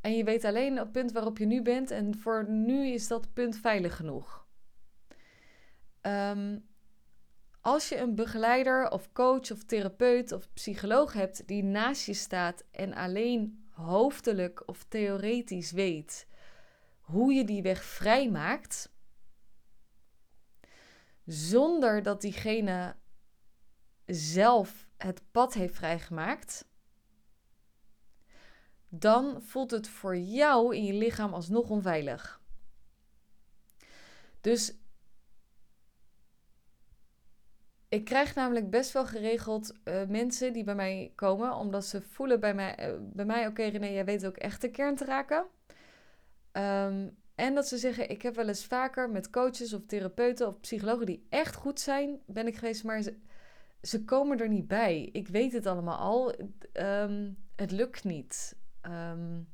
En je weet alleen het punt waarop je nu bent en voor nu is dat punt veilig genoeg. Um, als je een begeleider of coach of therapeut of psycholoog hebt die naast je staat en alleen hoofdelijk of theoretisch weet hoe je die weg vrijmaakt, zonder dat diegene zelf het pad heeft vrijgemaakt, dan voelt het voor jou in je lichaam alsnog onveilig. Dus Ik krijg namelijk best wel geregeld uh, mensen die bij mij komen, omdat ze voelen bij mij, uh, bij mij oké René, jij weet ook echt de kern te raken. Um, en dat ze zeggen, ik heb wel eens vaker met coaches of therapeuten of psychologen die echt goed zijn, ben ik geweest, maar ze, ze komen er niet bij. Ik weet het allemaal al, um, het lukt niet. Um,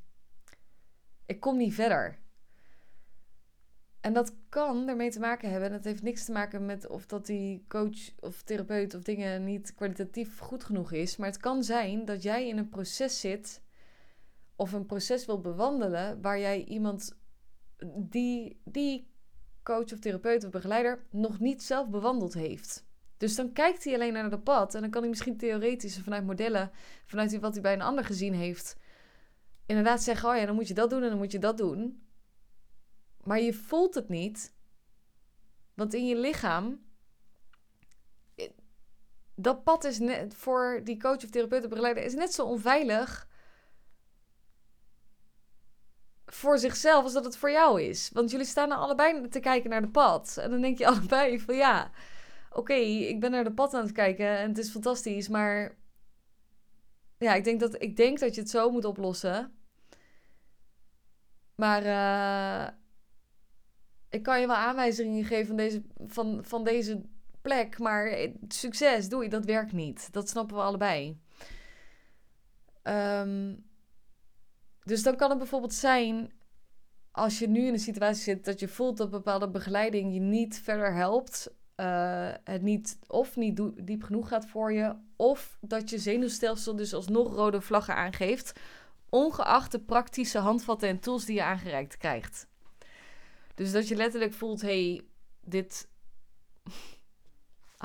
ik kom niet verder. En dat kan ermee te maken hebben. En dat heeft niks te maken met of dat die coach of therapeut of dingen niet kwalitatief goed genoeg is. Maar het kan zijn dat jij in een proces zit of een proces wil bewandelen waar jij iemand die, die coach of therapeut of begeleider nog niet zelf bewandeld heeft. Dus dan kijkt hij alleen naar dat pad en dan kan hij misschien theoretisch vanuit modellen, vanuit wat hij bij een ander gezien heeft, inderdaad zeggen: Oh ja, dan moet je dat doen en dan moet je dat doen. Maar je voelt het niet. Want in je lichaam. Eh, dat pad is net voor die coach of therapeut of begeleider is net zo onveilig voor zichzelf als dat het voor jou is. Want jullie staan er allebei te kijken naar de pad. En dan denk je allebei van ja, oké, ik ben naar de pad aan het kijken en het is fantastisch, maar ja, ik denk dat, ik denk dat je het zo moet oplossen. Maar uh, ik kan je wel aanwijzingen geven van deze, van, van deze plek, maar succes, doei, dat werkt niet. Dat snappen we allebei. Um, dus dan kan het bijvoorbeeld zijn, als je nu in een situatie zit dat je voelt dat bepaalde begeleiding je niet verder helpt, uh, het niet of niet diep genoeg gaat voor je, of dat je zenuwstelsel dus alsnog rode vlaggen aangeeft, ongeacht de praktische handvatten en tools die je aangereikt krijgt. Dus dat je letterlijk voelt, hey, dit...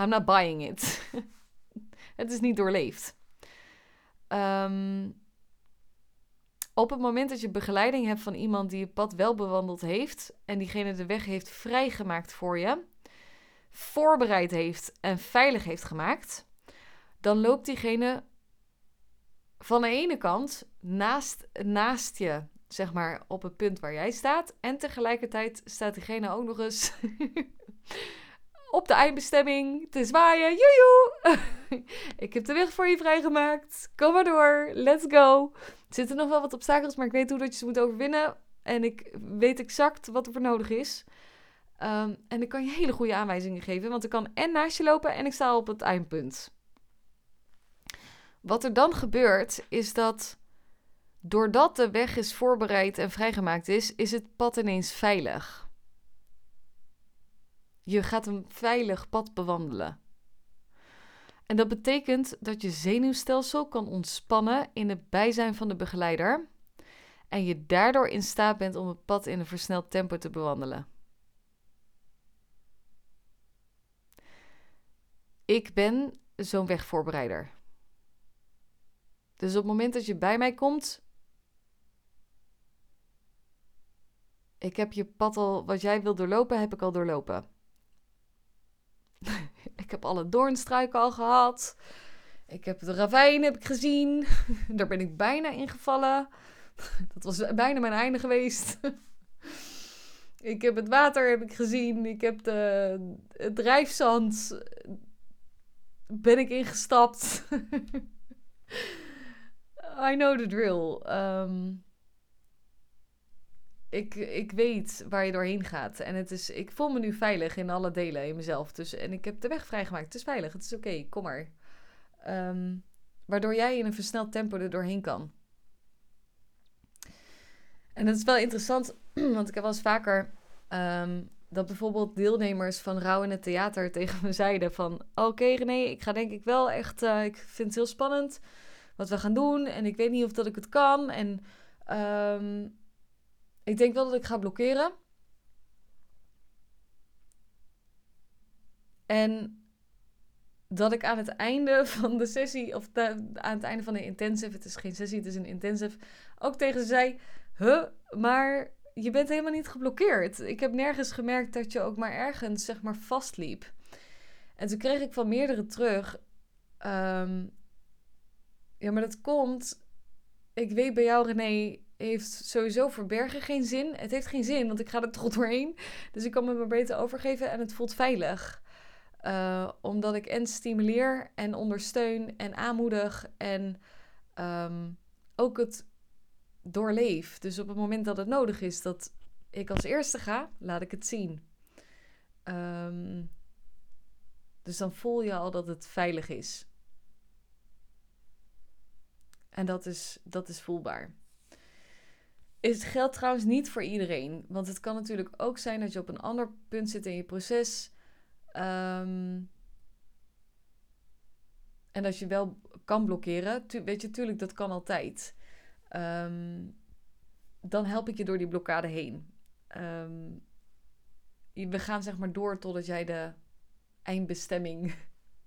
I'm not buying it. het is niet doorleefd. Um, op het moment dat je begeleiding hebt van iemand die het pad wel bewandeld heeft... en diegene de weg heeft vrijgemaakt voor je... voorbereid heeft en veilig heeft gemaakt... dan loopt diegene van de ene kant naast, naast je zeg maar, op het punt waar jij staat. En tegelijkertijd staat diegene ook nog eens op de eindbestemming te zwaaien. Joejoe! ik heb de weg voor je vrijgemaakt. Kom maar door. Let's go. Er zitten nog wel wat obstakels, maar ik weet hoe dat je ze moet overwinnen. En ik weet exact wat er voor nodig is. Ehm, en ik kan je hele goede aanwijzingen geven, want ik kan en naast je lopen en ik sta op het eindpunt. Wat er dan gebeurt, is dat Doordat de weg is voorbereid en vrijgemaakt is, is het pad ineens veilig. Je gaat een veilig pad bewandelen. En dat betekent dat je zenuwstelsel kan ontspannen in het bijzijn van de begeleider en je daardoor in staat bent om het pad in een versneld tempo te bewandelen. ik ben zo'n wegvoorbereider. Dus op het moment dat je bij mij komt, ik heb je pad al, wat jij wil doorlopen, heb ik al doorlopen. ik heb alle doornstruiken al gehad. Ik heb de ravijn heb ik gezien. Daar ben ik bijna ingevallen. Dat was bijna mijn einde geweest. ik heb het water heb ik gezien. Ik heb de, het drijfzand ben ik ingestapt. I know the drill. Ehm, ik, ik weet waar je doorheen gaat. En het is, ik voel me nu veilig in alle delen in mezelf. Dus, en ik heb de weg vrijgemaakt. Het is veilig. Het is oké. kom maar. Ehm, waardoor jij in een versneld tempo er doorheen kan. En dat is wel interessant, want ik heb wel eens vaker ehm, dat bijvoorbeeld deelnemers van Rouw in het Theater tegen me zeiden van... Oké René, ik ga denk ik wel echt... Uh, ik vind het heel spannend wat we gaan doen en ik weet niet of dat ik het kan. En um, ik denk wel dat ik ga blokkeren. En dat ik aan het einde van de sessie, of aan het einde van de intensive, het is geen sessie, het is een intensive, ook tegen ze zei: Huh, maar je bent helemaal niet geblokkeerd. Ik heb nergens gemerkt dat je ook maar ergens, zeg maar, vastliep. En toen kreeg ik van meerdere terug: um, Ja, maar dat komt. Ik weet bij jou, René, heeft sowieso verbergen geen zin. Het heeft geen zin, want ik ga er toch doorheen. Dus ik kan me maar beter overgeven en het voelt veilig. Uh, omdat ik en stimuleer en ondersteun en aanmoedig en um, ook het doorleef. Dus op het moment dat het nodig is dat ik als eerste ga, laat ik het zien. Um, dus dan voel je al dat het veilig is. En dat is, dat is voelbaar. Het geldt trouwens niet voor iedereen. Want het kan natuurlijk ook zijn dat je op een ander punt zit in je proces. Um, en dat je wel kan blokkeren. weet je, tuurlijk, dat kan altijd. Um, dan help ik je door die blokkade heen. Um, we gaan zeg maar door totdat jij de eindbestemming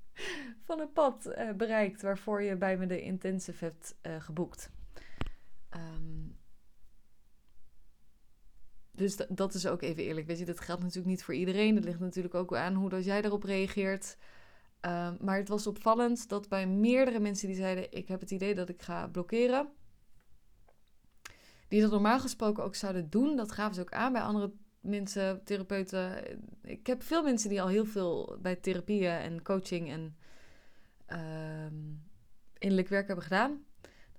van het pad uh, bereikt waarvoor je bij me de intensive hebt uh, geboekt. Um, dus dat is ook even eerlijk. Weet je, dat geldt natuurlijk niet voor iedereen. Dat ligt natuurlijk ook aan hoe dat jij erop reageert. Um, maar het was opvallend dat bij meerdere mensen die zeiden: Ik heb het idee dat ik ga blokkeren. Die dat normaal gesproken ook zouden doen. Dat gaven ze ook aan bij andere mensen, therapeuten. Ik heb veel mensen die al heel veel bij therapieën en coaching en um, innerlijk werk hebben gedaan.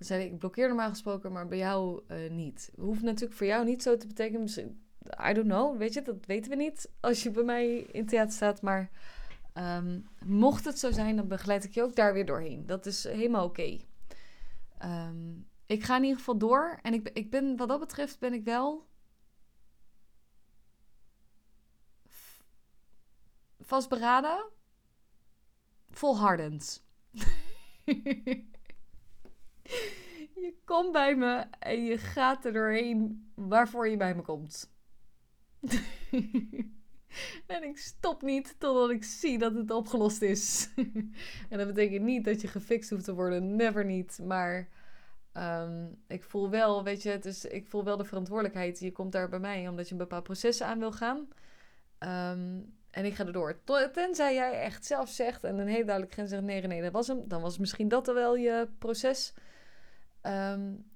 Zei ik, ik blokkeer normaal gesproken, maar bij jou uh, niet. Hoeft natuurlijk voor jou niet zo te betekenen. I don't know, weet je, dat weten we niet als je bij mij in theater staat. Maar um, mocht het zo zijn, dan begeleid ik je ook daar weer doorheen. Dat is helemaal oké. Okay. Um, ik ga in ieder geval door. En ik, ik ben, wat dat betreft, ben ik wel vastberaden, volhardend. je komt bij me en je gaat er doorheen waarvoor je bij me komt. en ik stop niet totdat ik zie dat het opgelost is. en dat betekent niet dat je gefixt hoeft te worden, never niet. Maar um, ik voel wel, weet je, is, ik voel wel de verantwoordelijkheid. Je komt daar bij mij omdat je een bepaald proces aan wil gaan. Um, en ik ga erdoor. Tenzij jij echt zelf zegt en een hele duidelijk grens zegt: nee, nee, dat was hem. Dan was misschien dat wel je proces. Um,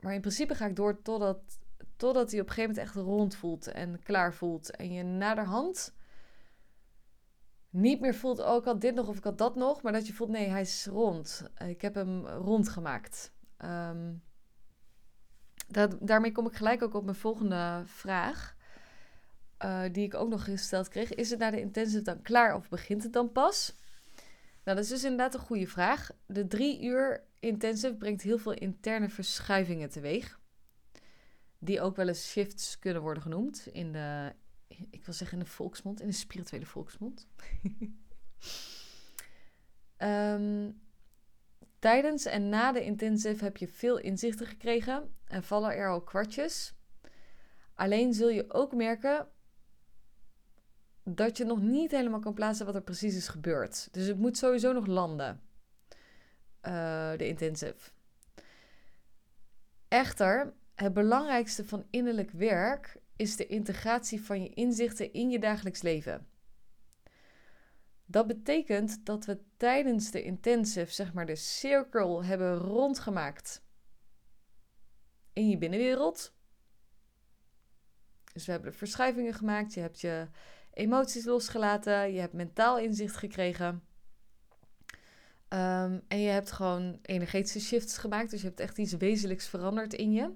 maar in principe ga ik door totdat, totdat hij op een gegeven moment echt rond voelt en klaar voelt. En je naderhand niet meer voelt: oh, ik had dit nog of ik had dat nog. Maar dat je voelt: nee, hij is rond. Ik heb hem rondgemaakt. Um, dat, daarmee kom ik gelijk ook op mijn volgende vraag. Uh, die ik ook nog gesteld kreeg. Is het na de intensive dan klaar of begint het dan pas? Nou, dat is dus inderdaad een goede vraag. De drie uur intensive brengt heel veel interne verschuivingen teweeg. Die ook wel eens shifts kunnen worden genoemd in de, ik wil zeggen in de volksmond, in de spirituele volksmond. um, tijdens en na de intensive heb je veel inzichten gekregen en vallen er al kwartjes. Alleen zul je ook merken dat je nog niet helemaal kan plaatsen wat er precies is gebeurd. Dus het moet sowieso nog landen, uh, de intensive. Echter, het belangrijkste van innerlijk werk is de integratie van je inzichten in je dagelijks leven. Dat betekent dat we tijdens de intensive, zeg maar, de cirkel hebben rondgemaakt in je binnenwereld. Dus we hebben de verschuivingen gemaakt, je hebt je emoties losgelaten, je hebt mentaal inzicht gekregen. Ehm, en je hebt gewoon energetische shifts gemaakt, dus je hebt echt iets wezenlijks veranderd in je.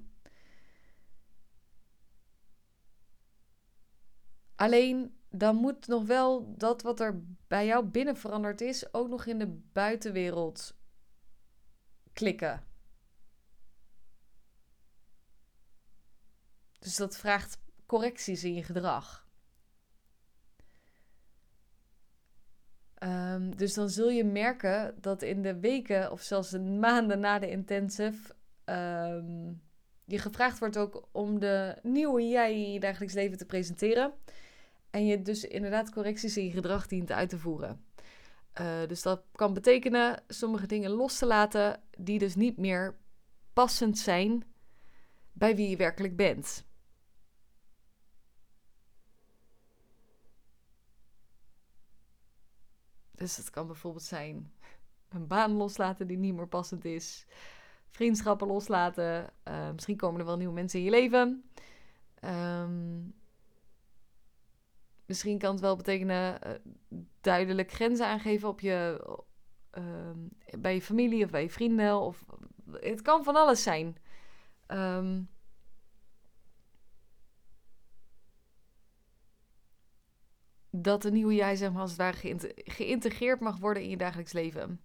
Alleen dan moet nog wel dat wat er bij jou binnen veranderd is, ook nog in de buitenwereld klikken. Dus dat vraagt correcties in je gedrag. Ehm, dus dan zul je merken dat in de weken of zelfs de maanden na de intensive um, je gevraagd wordt ook om de nieuwe jij in je dagelijks leven te presenteren. En je dus inderdaad correcties in je gedrag dient uit te voeren. Uh, dus dat kan betekenen sommige dingen los te laten die dus niet meer passend zijn bij wie je werkelijk bent. Dus dat kan bijvoorbeeld zijn een baan loslaten die niet meer passend is. Vriendschappen loslaten. Uh, misschien komen er wel nieuwe mensen in je leven. Um, Misschien kan het wel betekenen uh, duidelijk grenzen aangeven op je, uh, bij je familie of bij je vrienden. Of, het kan van alles zijn. Um, dat de nieuwe jij, zeg maar, als het geïntegreerd mag worden in je dagelijks leven.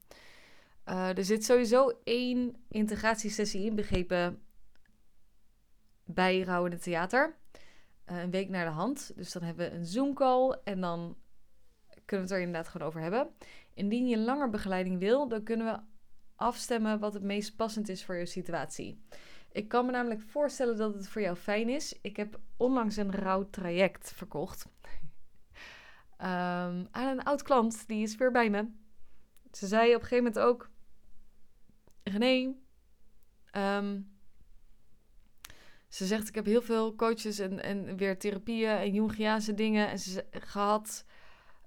Uh, er zit sowieso één integratiesessie inbegrepen bij Rouw in het Theater. Eh, een week naar de hand. Dus dan hebben we een Zoom-call en dan kunnen we het er inderdaad gewoon over hebben. Indien je langer begeleiding wil, dan kunnen we afstemmen wat het meest passend is voor je situatie. Ik kan me namelijk voorstellen dat het voor jou fijn is. Ik heb onlangs een rouw traject verkocht um, aan een oud klant, die is weer bij me. Ze zei op een gegeven moment ook: René, um, ze zegt, ik heb heel veel coaches en, en weer therapieën en Jungiaanse dingen en ze, gehad.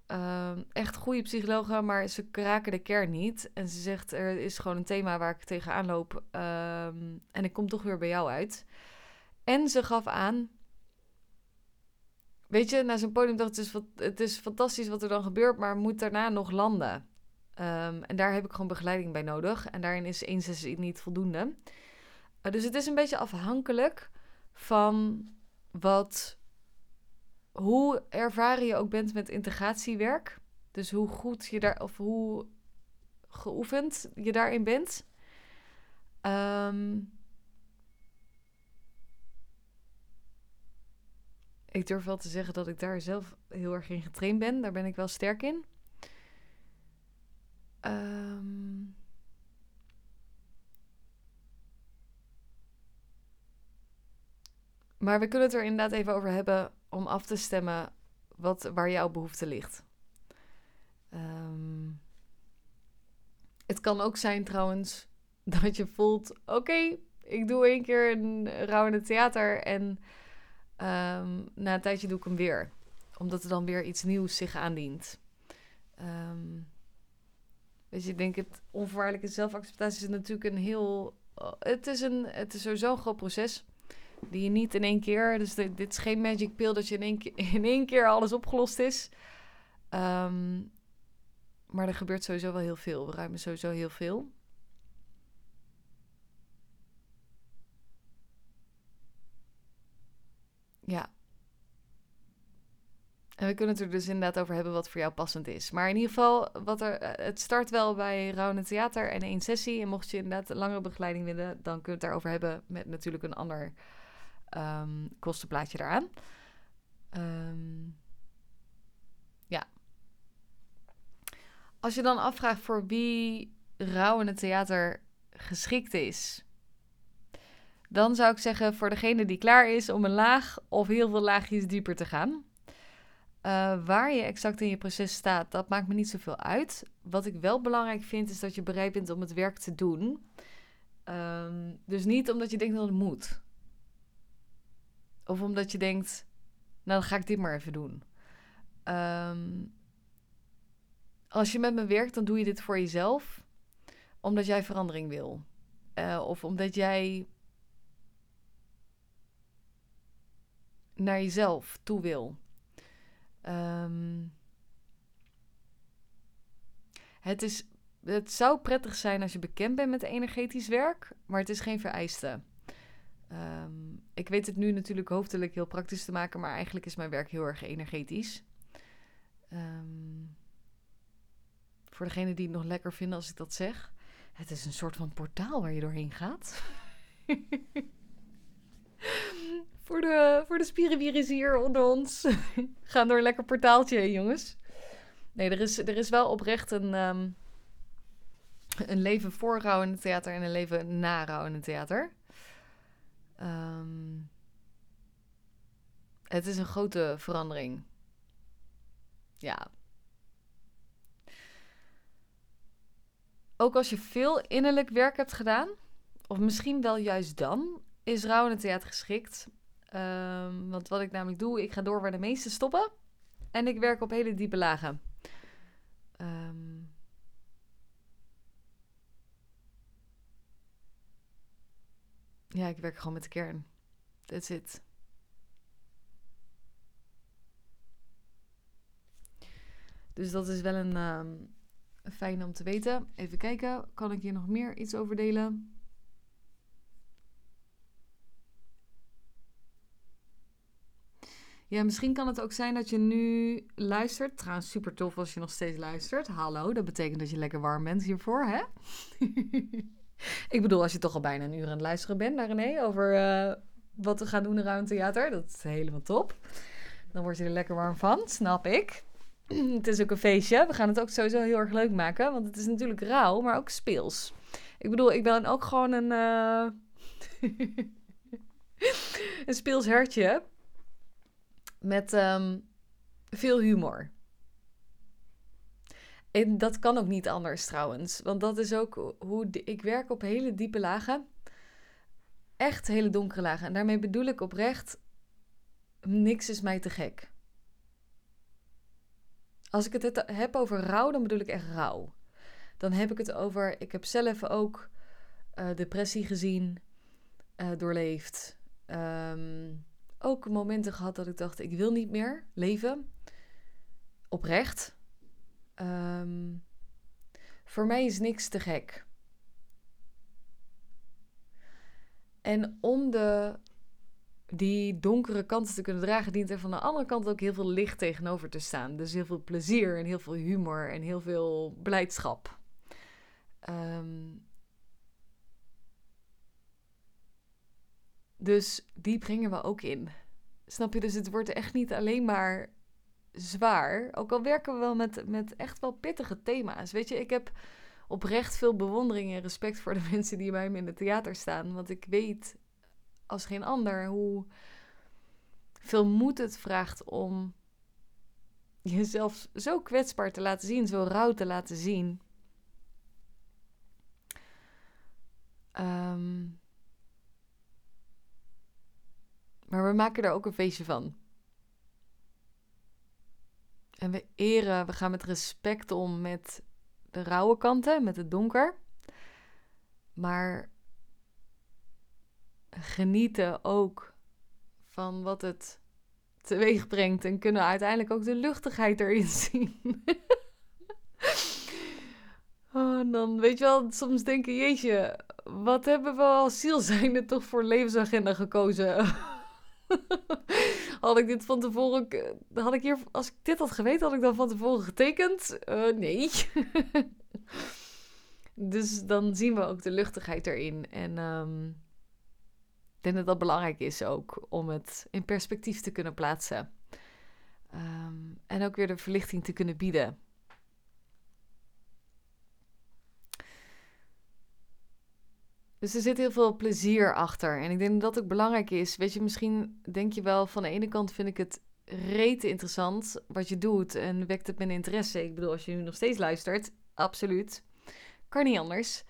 Um, echt goede psychologen, maar ze raken de kern niet. En ze zegt, er is gewoon een thema waar ik tegenaan loop. En ik kom toch weer bij jou uit. En ze gaf aan... Weet je, na zo'n podium dacht het is, het is fantastisch wat er dan gebeurt, maar moet daarna nog landen. Um, en daar heb ik gewoon begeleiding bij nodig. En daarin is één sessie niet voldoende. Uh, dus het is een beetje afhankelijk van wat, hoe ervaren je ook bent met integratiewerk. Dus hoe goed je daar, of hoe geoefend je daarin bent. Um, ik durf wel te zeggen dat ik daar zelf heel erg in getraind ben. Daar ben ik wel sterk in. Um, Maar we kunnen het er inderdaad even over hebben om af te stemmen wat, waar jouw behoefte ligt. Um, het kan ook zijn trouwens dat je voelt: oké, ik doe één keer een rouw in het theater en um, na een tijdje doe ik hem weer. Omdat er dan weer iets nieuws zich aandient. Um, weet je, ik denk het onvoorwaardelijke zelfacceptatie is natuurlijk een heel. Het is, een, het is sowieso een groot proces. Die je niet in één keer. Dus dit, is geen magic pill dat je in één, keer, in één keer alles opgelost is. Um, maar er gebeurt sowieso wel heel veel. We ruimen sowieso heel veel. Ja. En we kunnen het er dus inderdaad over hebben wat voor jou passend is. Maar in ieder geval, wat er, eh, het start wel bij Rauwne Theater en één sessie. En mocht je inderdaad een langere begeleiding willen, dan kun je het daarover hebben met natuurlijk een ander um, kostenplaatje eraan. Um, ja. Als je dan afvraagt voor wie het theater geschikt is, dan zou ik zeggen voor degene die klaar is om een laag of heel veel laagjes dieper te gaan. Uh, waar je exact in je proces staat, dat maakt me niet zoveel uit. Wat ik wel belangrijk vind, is dat je bereid bent om het werk te doen. Um, dus niet omdat je denkt dat het moet. Of omdat je denkt, nou dan ga ik dit maar even doen. Um, als je met me werkt, dan doe je dit voor jezelf, omdat jij verandering wil. Uh, of omdat jij naar jezelf toe wil. Um, het, is, het zou prettig zijn als je bekend bent met energetisch werk, maar het is geen vereiste. Um, ik weet het nu natuurlijk hoofdelijk heel praktisch te maken, maar eigenlijk is mijn werk heel erg energetisch. Um, voor degene die het nog lekker vinden als ik dat zeg. Het is een soort van portaal waar je doorheen gaat. voor de, voor de hier onder ons. Gaan door een lekker portaaltje, jongens. Nee, er is, er is wel oprecht een, um, een leven voor rouw in het theater en een leven na rouw in het theater. Um, het is een grote verandering. Ja. Ook als je veel innerlijk werk hebt gedaan, of misschien wel juist dan, is rouw in het theater geschikt. Um, want wat ik namelijk doe, ik ga door waar de meesten stoppen. En ik werk op hele diepe lagen. Um, ja, ik werk gewoon met de kern. That's it. Dus dat is wel een um, fijn om te weten. Even kijken, kan ik hier nog meer iets over delen? Ja, misschien kan het ook zijn dat je nu luistert. Trouwens, super tof als je nog steeds luistert. Hallo, dat betekent dat je lekker warm bent hiervoor, hè? ik bedoel, als je toch al bijna een uur aan het luisteren bent naar René over uh, wat we gaan doen in Theater. Dat is helemaal top. Dan word je er lekker warm van, snap ik. het is ook een feestje. We gaan het ook sowieso heel erg leuk maken. Want het is natuurlijk rauw, maar ook speels. Ik bedoel, ik ben ook gewoon een... Uh... een speels hertje met um, veel humor. En dat kan ook niet anders trouwens. Want dat is ook hoe ik werk op hele diepe lagen. Echt hele donkere lagen. En daarmee bedoel ik oprecht: niks is mij te gek. Als ik het heb over rouw, dan bedoel ik echt rouw. Dan heb ik het over. Ik heb zelf ook uh, depressie gezien, uh, doorleefd. Um, ook momenten gehad dat ik dacht: ik wil niet meer leven. Oprecht. Um, voor mij is niks te gek. En om de, die donkere kanten te kunnen dragen, dient er van de andere kant ook heel veel licht tegenover te staan. Dus heel veel plezier en heel veel humor en heel veel blijdschap. Um, Dus die brengen we ook in. Snap je? Dus het wordt echt niet alleen maar zwaar. Ook al werken we wel met, met echt wel pittige thema's. Weet je, ik heb oprecht veel bewondering en respect voor de mensen die bij me in het theater staan. Want ik weet als geen ander hoe veel moed het vraagt om jezelf zo kwetsbaar te laten zien, zo rauw te laten zien. Um, Maar we maken er ook een feestje van. En we eren, we gaan met respect om met de rauwe kanten, met het donker. Maar genieten ook van wat het teweeg brengt. En kunnen uiteindelijk ook de luchtigheid erin zien. oh, dan weet je wel, soms denken, jeetje, wat hebben we als zielzijnde toch voor levensagenda gekozen? had ik dit van tevoren. Had ik hier, als ik dit had geweten, had ik dan van tevoren getekend? Uh, nee. dus dan zien we ook de luchtigheid erin. En um, ik denk dat dat belangrijk is ook om het in perspectief te kunnen plaatsen. Um, en ook weer de verlichting te kunnen bieden. Dus er zit heel veel plezier achter. En ik denk dat dat ook belangrijk is. Weet je, misschien denk je wel van de ene kant vind ik het rete interessant wat je doet en wekt het mijn interesse. Ik bedoel, als je nu nog steeds luistert, absoluut. Kan niet anders.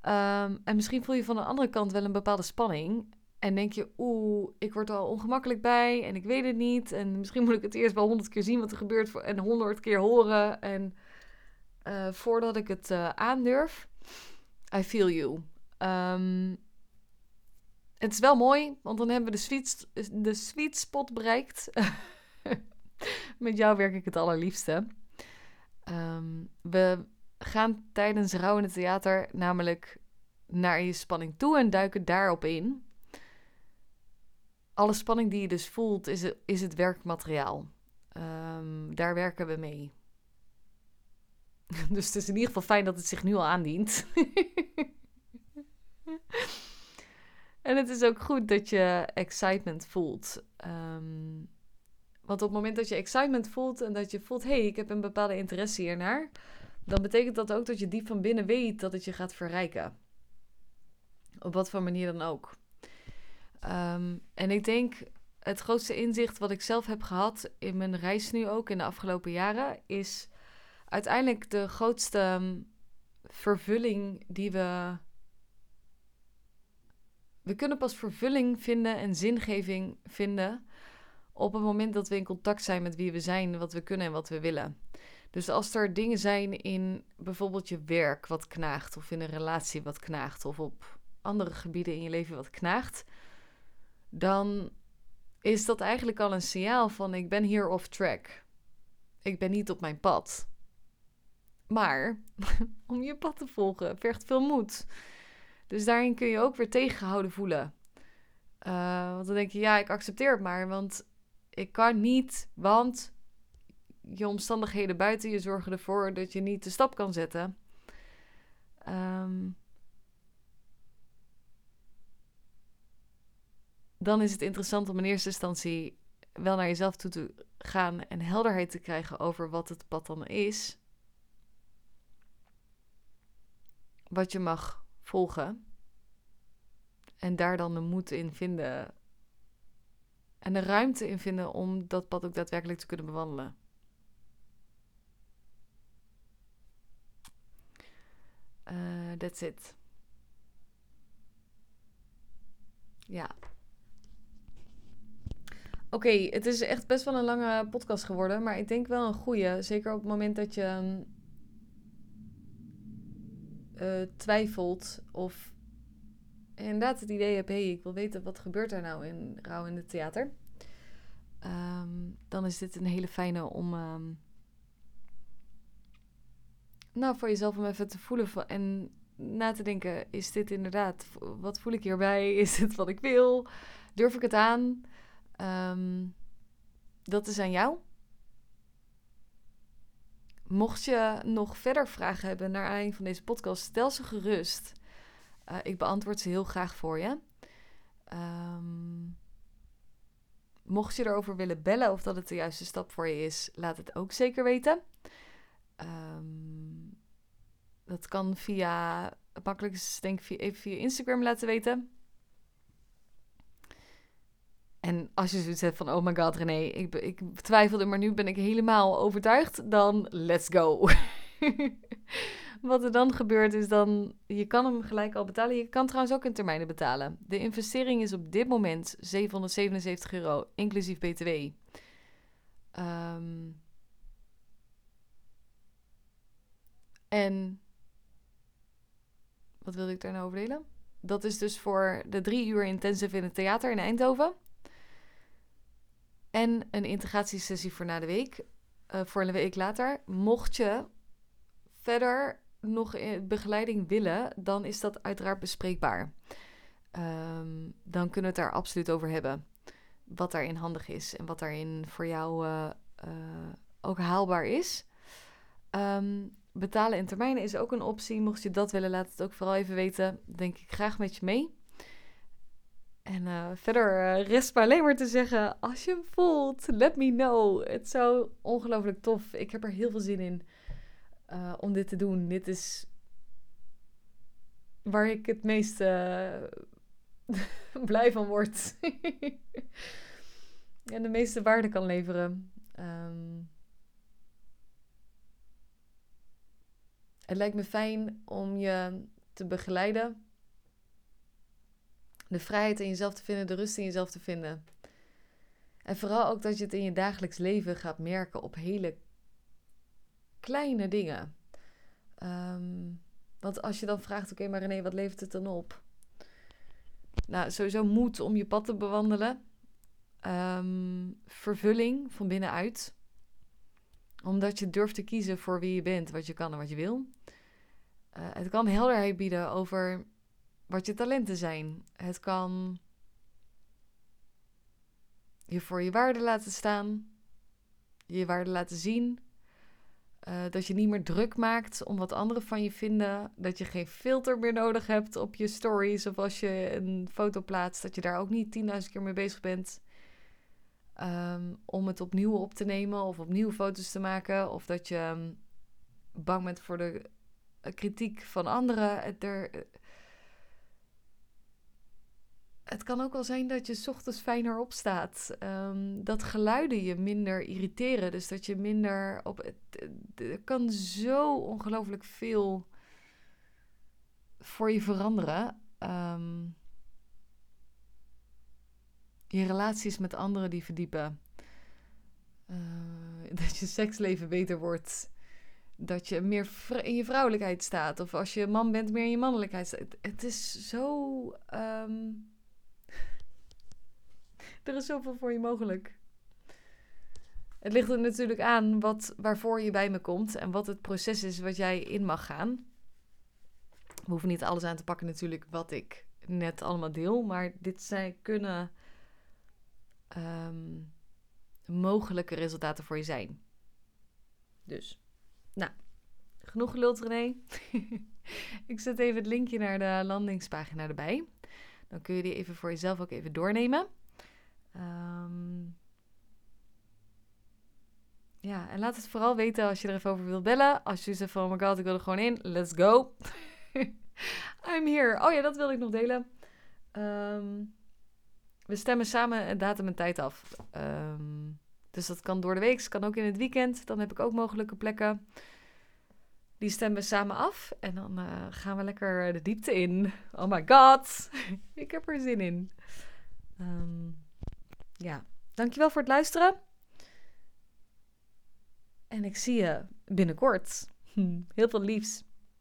Ehm, en misschien voel je van de andere kant wel een bepaalde spanning. En denk je, oeh, ik word er al ongemakkelijk bij en ik weet het niet. En misschien moet ik het eerst wel honderd keer zien wat er gebeurt en honderd keer horen. En uh, voordat ik het uh, aandurf, I feel you. Um, het is wel mooi, want dan hebben we de sweet, de sweet spot bereikt. Met jou werk ik het allerliefste. Um, we gaan tijdens Rouw in het Theater namelijk naar je spanning toe en duiken daarop in. Alle spanning die je dus voelt, is het, is het werkmateriaal. Um, daar werken we mee. dus het is in ieder geval fijn dat het zich nu al aandient. en het is ook goed dat je excitement voelt. Um, want op het moment dat je excitement voelt en dat je voelt, hé, hey, ik heb een bepaalde interesse hiernaar, dan betekent dat ook dat je diep van binnen weet dat het je gaat verrijken. Op wat voor manier dan ook. Um, en ik denk het grootste inzicht wat ik zelf heb gehad in mijn reis nu ook in de afgelopen jaren is uiteindelijk de grootste ehm, vervulling die we. We kunnen pas vervulling vinden en zingeving vinden op het moment dat we in contact zijn met wie we zijn, wat we kunnen en wat we willen. Dus als er dingen zijn in bijvoorbeeld je werk wat knaagt, of in een relatie wat knaagt, of op andere gebieden in je leven wat knaagt, dan is dat eigenlijk al een signaal van ik ben hier off track. Ik ben niet op mijn pad. Maar om je pad te volgen vergt veel moed. Dus daarin kun je ook weer tegengehouden voelen. Uh, want dan denk je, ja, ik accepteer het maar. Want ik kan niet, want je omstandigheden buiten je zorgen ervoor dat je niet de stap kan zetten. Um, dan is het interessant om in eerste instantie wel naar jezelf toe te gaan en helderheid te krijgen over wat het pad dan is. Wat je mag volgen. En daar dan de moed in vinden en de ruimte in vinden om dat pad ook daadwerkelijk te kunnen bewandelen. Uh, that's it. Ja. Oké, het is echt best wel een lange podcast geworden, maar ik denk wel een goede. Zeker op het moment dat je uh, twijfelt of inderdaad het idee heb, hé, ik wil weten wat gebeurt er nou in Rouw in het theater. Um, dan is dit een hele fijne om um, nou, voor jezelf om even te voelen en na te denken, is dit inderdaad, wat voel ik hierbij? Is dit wat ik wil? Durf ik het aan? Um, dat is aan jou. Mocht je nog verder vragen hebben naar aanleiding van deze podcast, stel ze gerust. Uh, ik beantwoord ze heel graag voor je. Um, mocht je erover willen bellen of dat het de juiste stap voor je is, laat het ook zeker weten. Um, dat kan via, is denk ik via, even via Instagram laten weten. En als je zoiets hebt van, oh my god René, ik, ik twijfelde, maar nu ben ik helemaal overtuigd, dan let's go. Wat er dan gebeurt is dan, je kan hem gelijk al betalen. Je kan trouwens ook in termijnen betalen. De investering is op dit moment 777 euro, inclusief btw. Ehm, en wat wilde ik daar nou over delen? Dat is dus voor de drie uur intensive in het theater in Eindhoven. En een integratiesessie voor na de week. Uh, voor een week later. Mocht je verder nog begeleiding willen, dan is dat uiteraard bespreekbaar. Um, dan kunnen we het daar absoluut over hebben. Wat daarin handig is en wat daarin voor jou uh, ook haalbaar is. Um, betalen in termijnen is ook een optie. Mocht je dat willen, laat het ook vooral even weten. Denk ik graag met je mee. En uh, verder rest maar alleen maar te zeggen: als je hem voelt, let me know. Het zou ongelooflijk tof. Ik heb er heel veel zin in. Uh, om dit te doen. Dit is waar ik het meest blij van word. en de meeste waarde kan leveren. Ehm, het lijkt me fijn om je te begeleiden. De vrijheid in jezelf te vinden, de rust in jezelf te vinden. En vooral ook dat je het in je dagelijks leven gaat merken op hele kleine dingen. Ehm, want als je dan vraagt, oké, maar René, wat levert het dan op? Nou, sowieso moed om je pad te bewandelen. Ehm, vervulling van binnenuit. Omdat je durft te kiezen voor wie je bent, wat je kan en wat je wil. Uh, het kan helderheid bieden over wat je talenten zijn. Het kan je voor je waarde laten staan, je waarde laten zien. Uh, dat je niet meer druk maakt om wat anderen van je vinden. Dat je geen filter meer nodig hebt op je stories. Of als je een foto plaatst, dat je daar ook niet 10.000 keer mee bezig bent. Um, om het opnieuw op te nemen of opnieuw foto's te maken. Of dat je um, bang bent voor de uh, kritiek van anderen. Er, uh, het kan ook wel zijn dat je ochtends fijner opstaat. Um, dat geluiden je minder irriteren. Dus dat je minder op. Er kan zo ongelooflijk veel voor je veranderen. Um, je relaties met anderen die verdiepen. Uh, dat je seksleven beter wordt. Dat je meer in je vrouwelijkheid staat. Of als je man bent, meer in je mannelijkheid staat. Het, het is zo. Um, er is zoveel voor je mogelijk. Het ligt er natuurlijk aan wat, waarvoor je bij me komt en wat het proces is wat jij in mag gaan. We hoeven niet alles aan te pakken natuurlijk wat ik net allemaal deel, maar dit zijn, kunnen um, mogelijke resultaten voor je zijn. Dus, nou, genoeg geluld René. ik zet even het linkje naar de landingspagina erbij. Dan kun je die even voor jezelf ook even doornemen. Um, ja, en laat het vooral weten als je er even over wilt bellen. Als je zegt van, oh my god, ik wil er gewoon in. Let's go. I'm here. Oh ja, dat wilde ik nog delen. Um, we stemmen samen een datum en tijd af. Um, dus dat kan door de week, kan ook in het weekend. Dan heb ik ook mogelijke plekken. Die stemmen we samen af. En dan uh, gaan we lekker de diepte in. Oh my god. ik heb er zin in. Um, ja, dankjewel voor het luisteren. En ik zie je binnenkort. Heel veel liefs.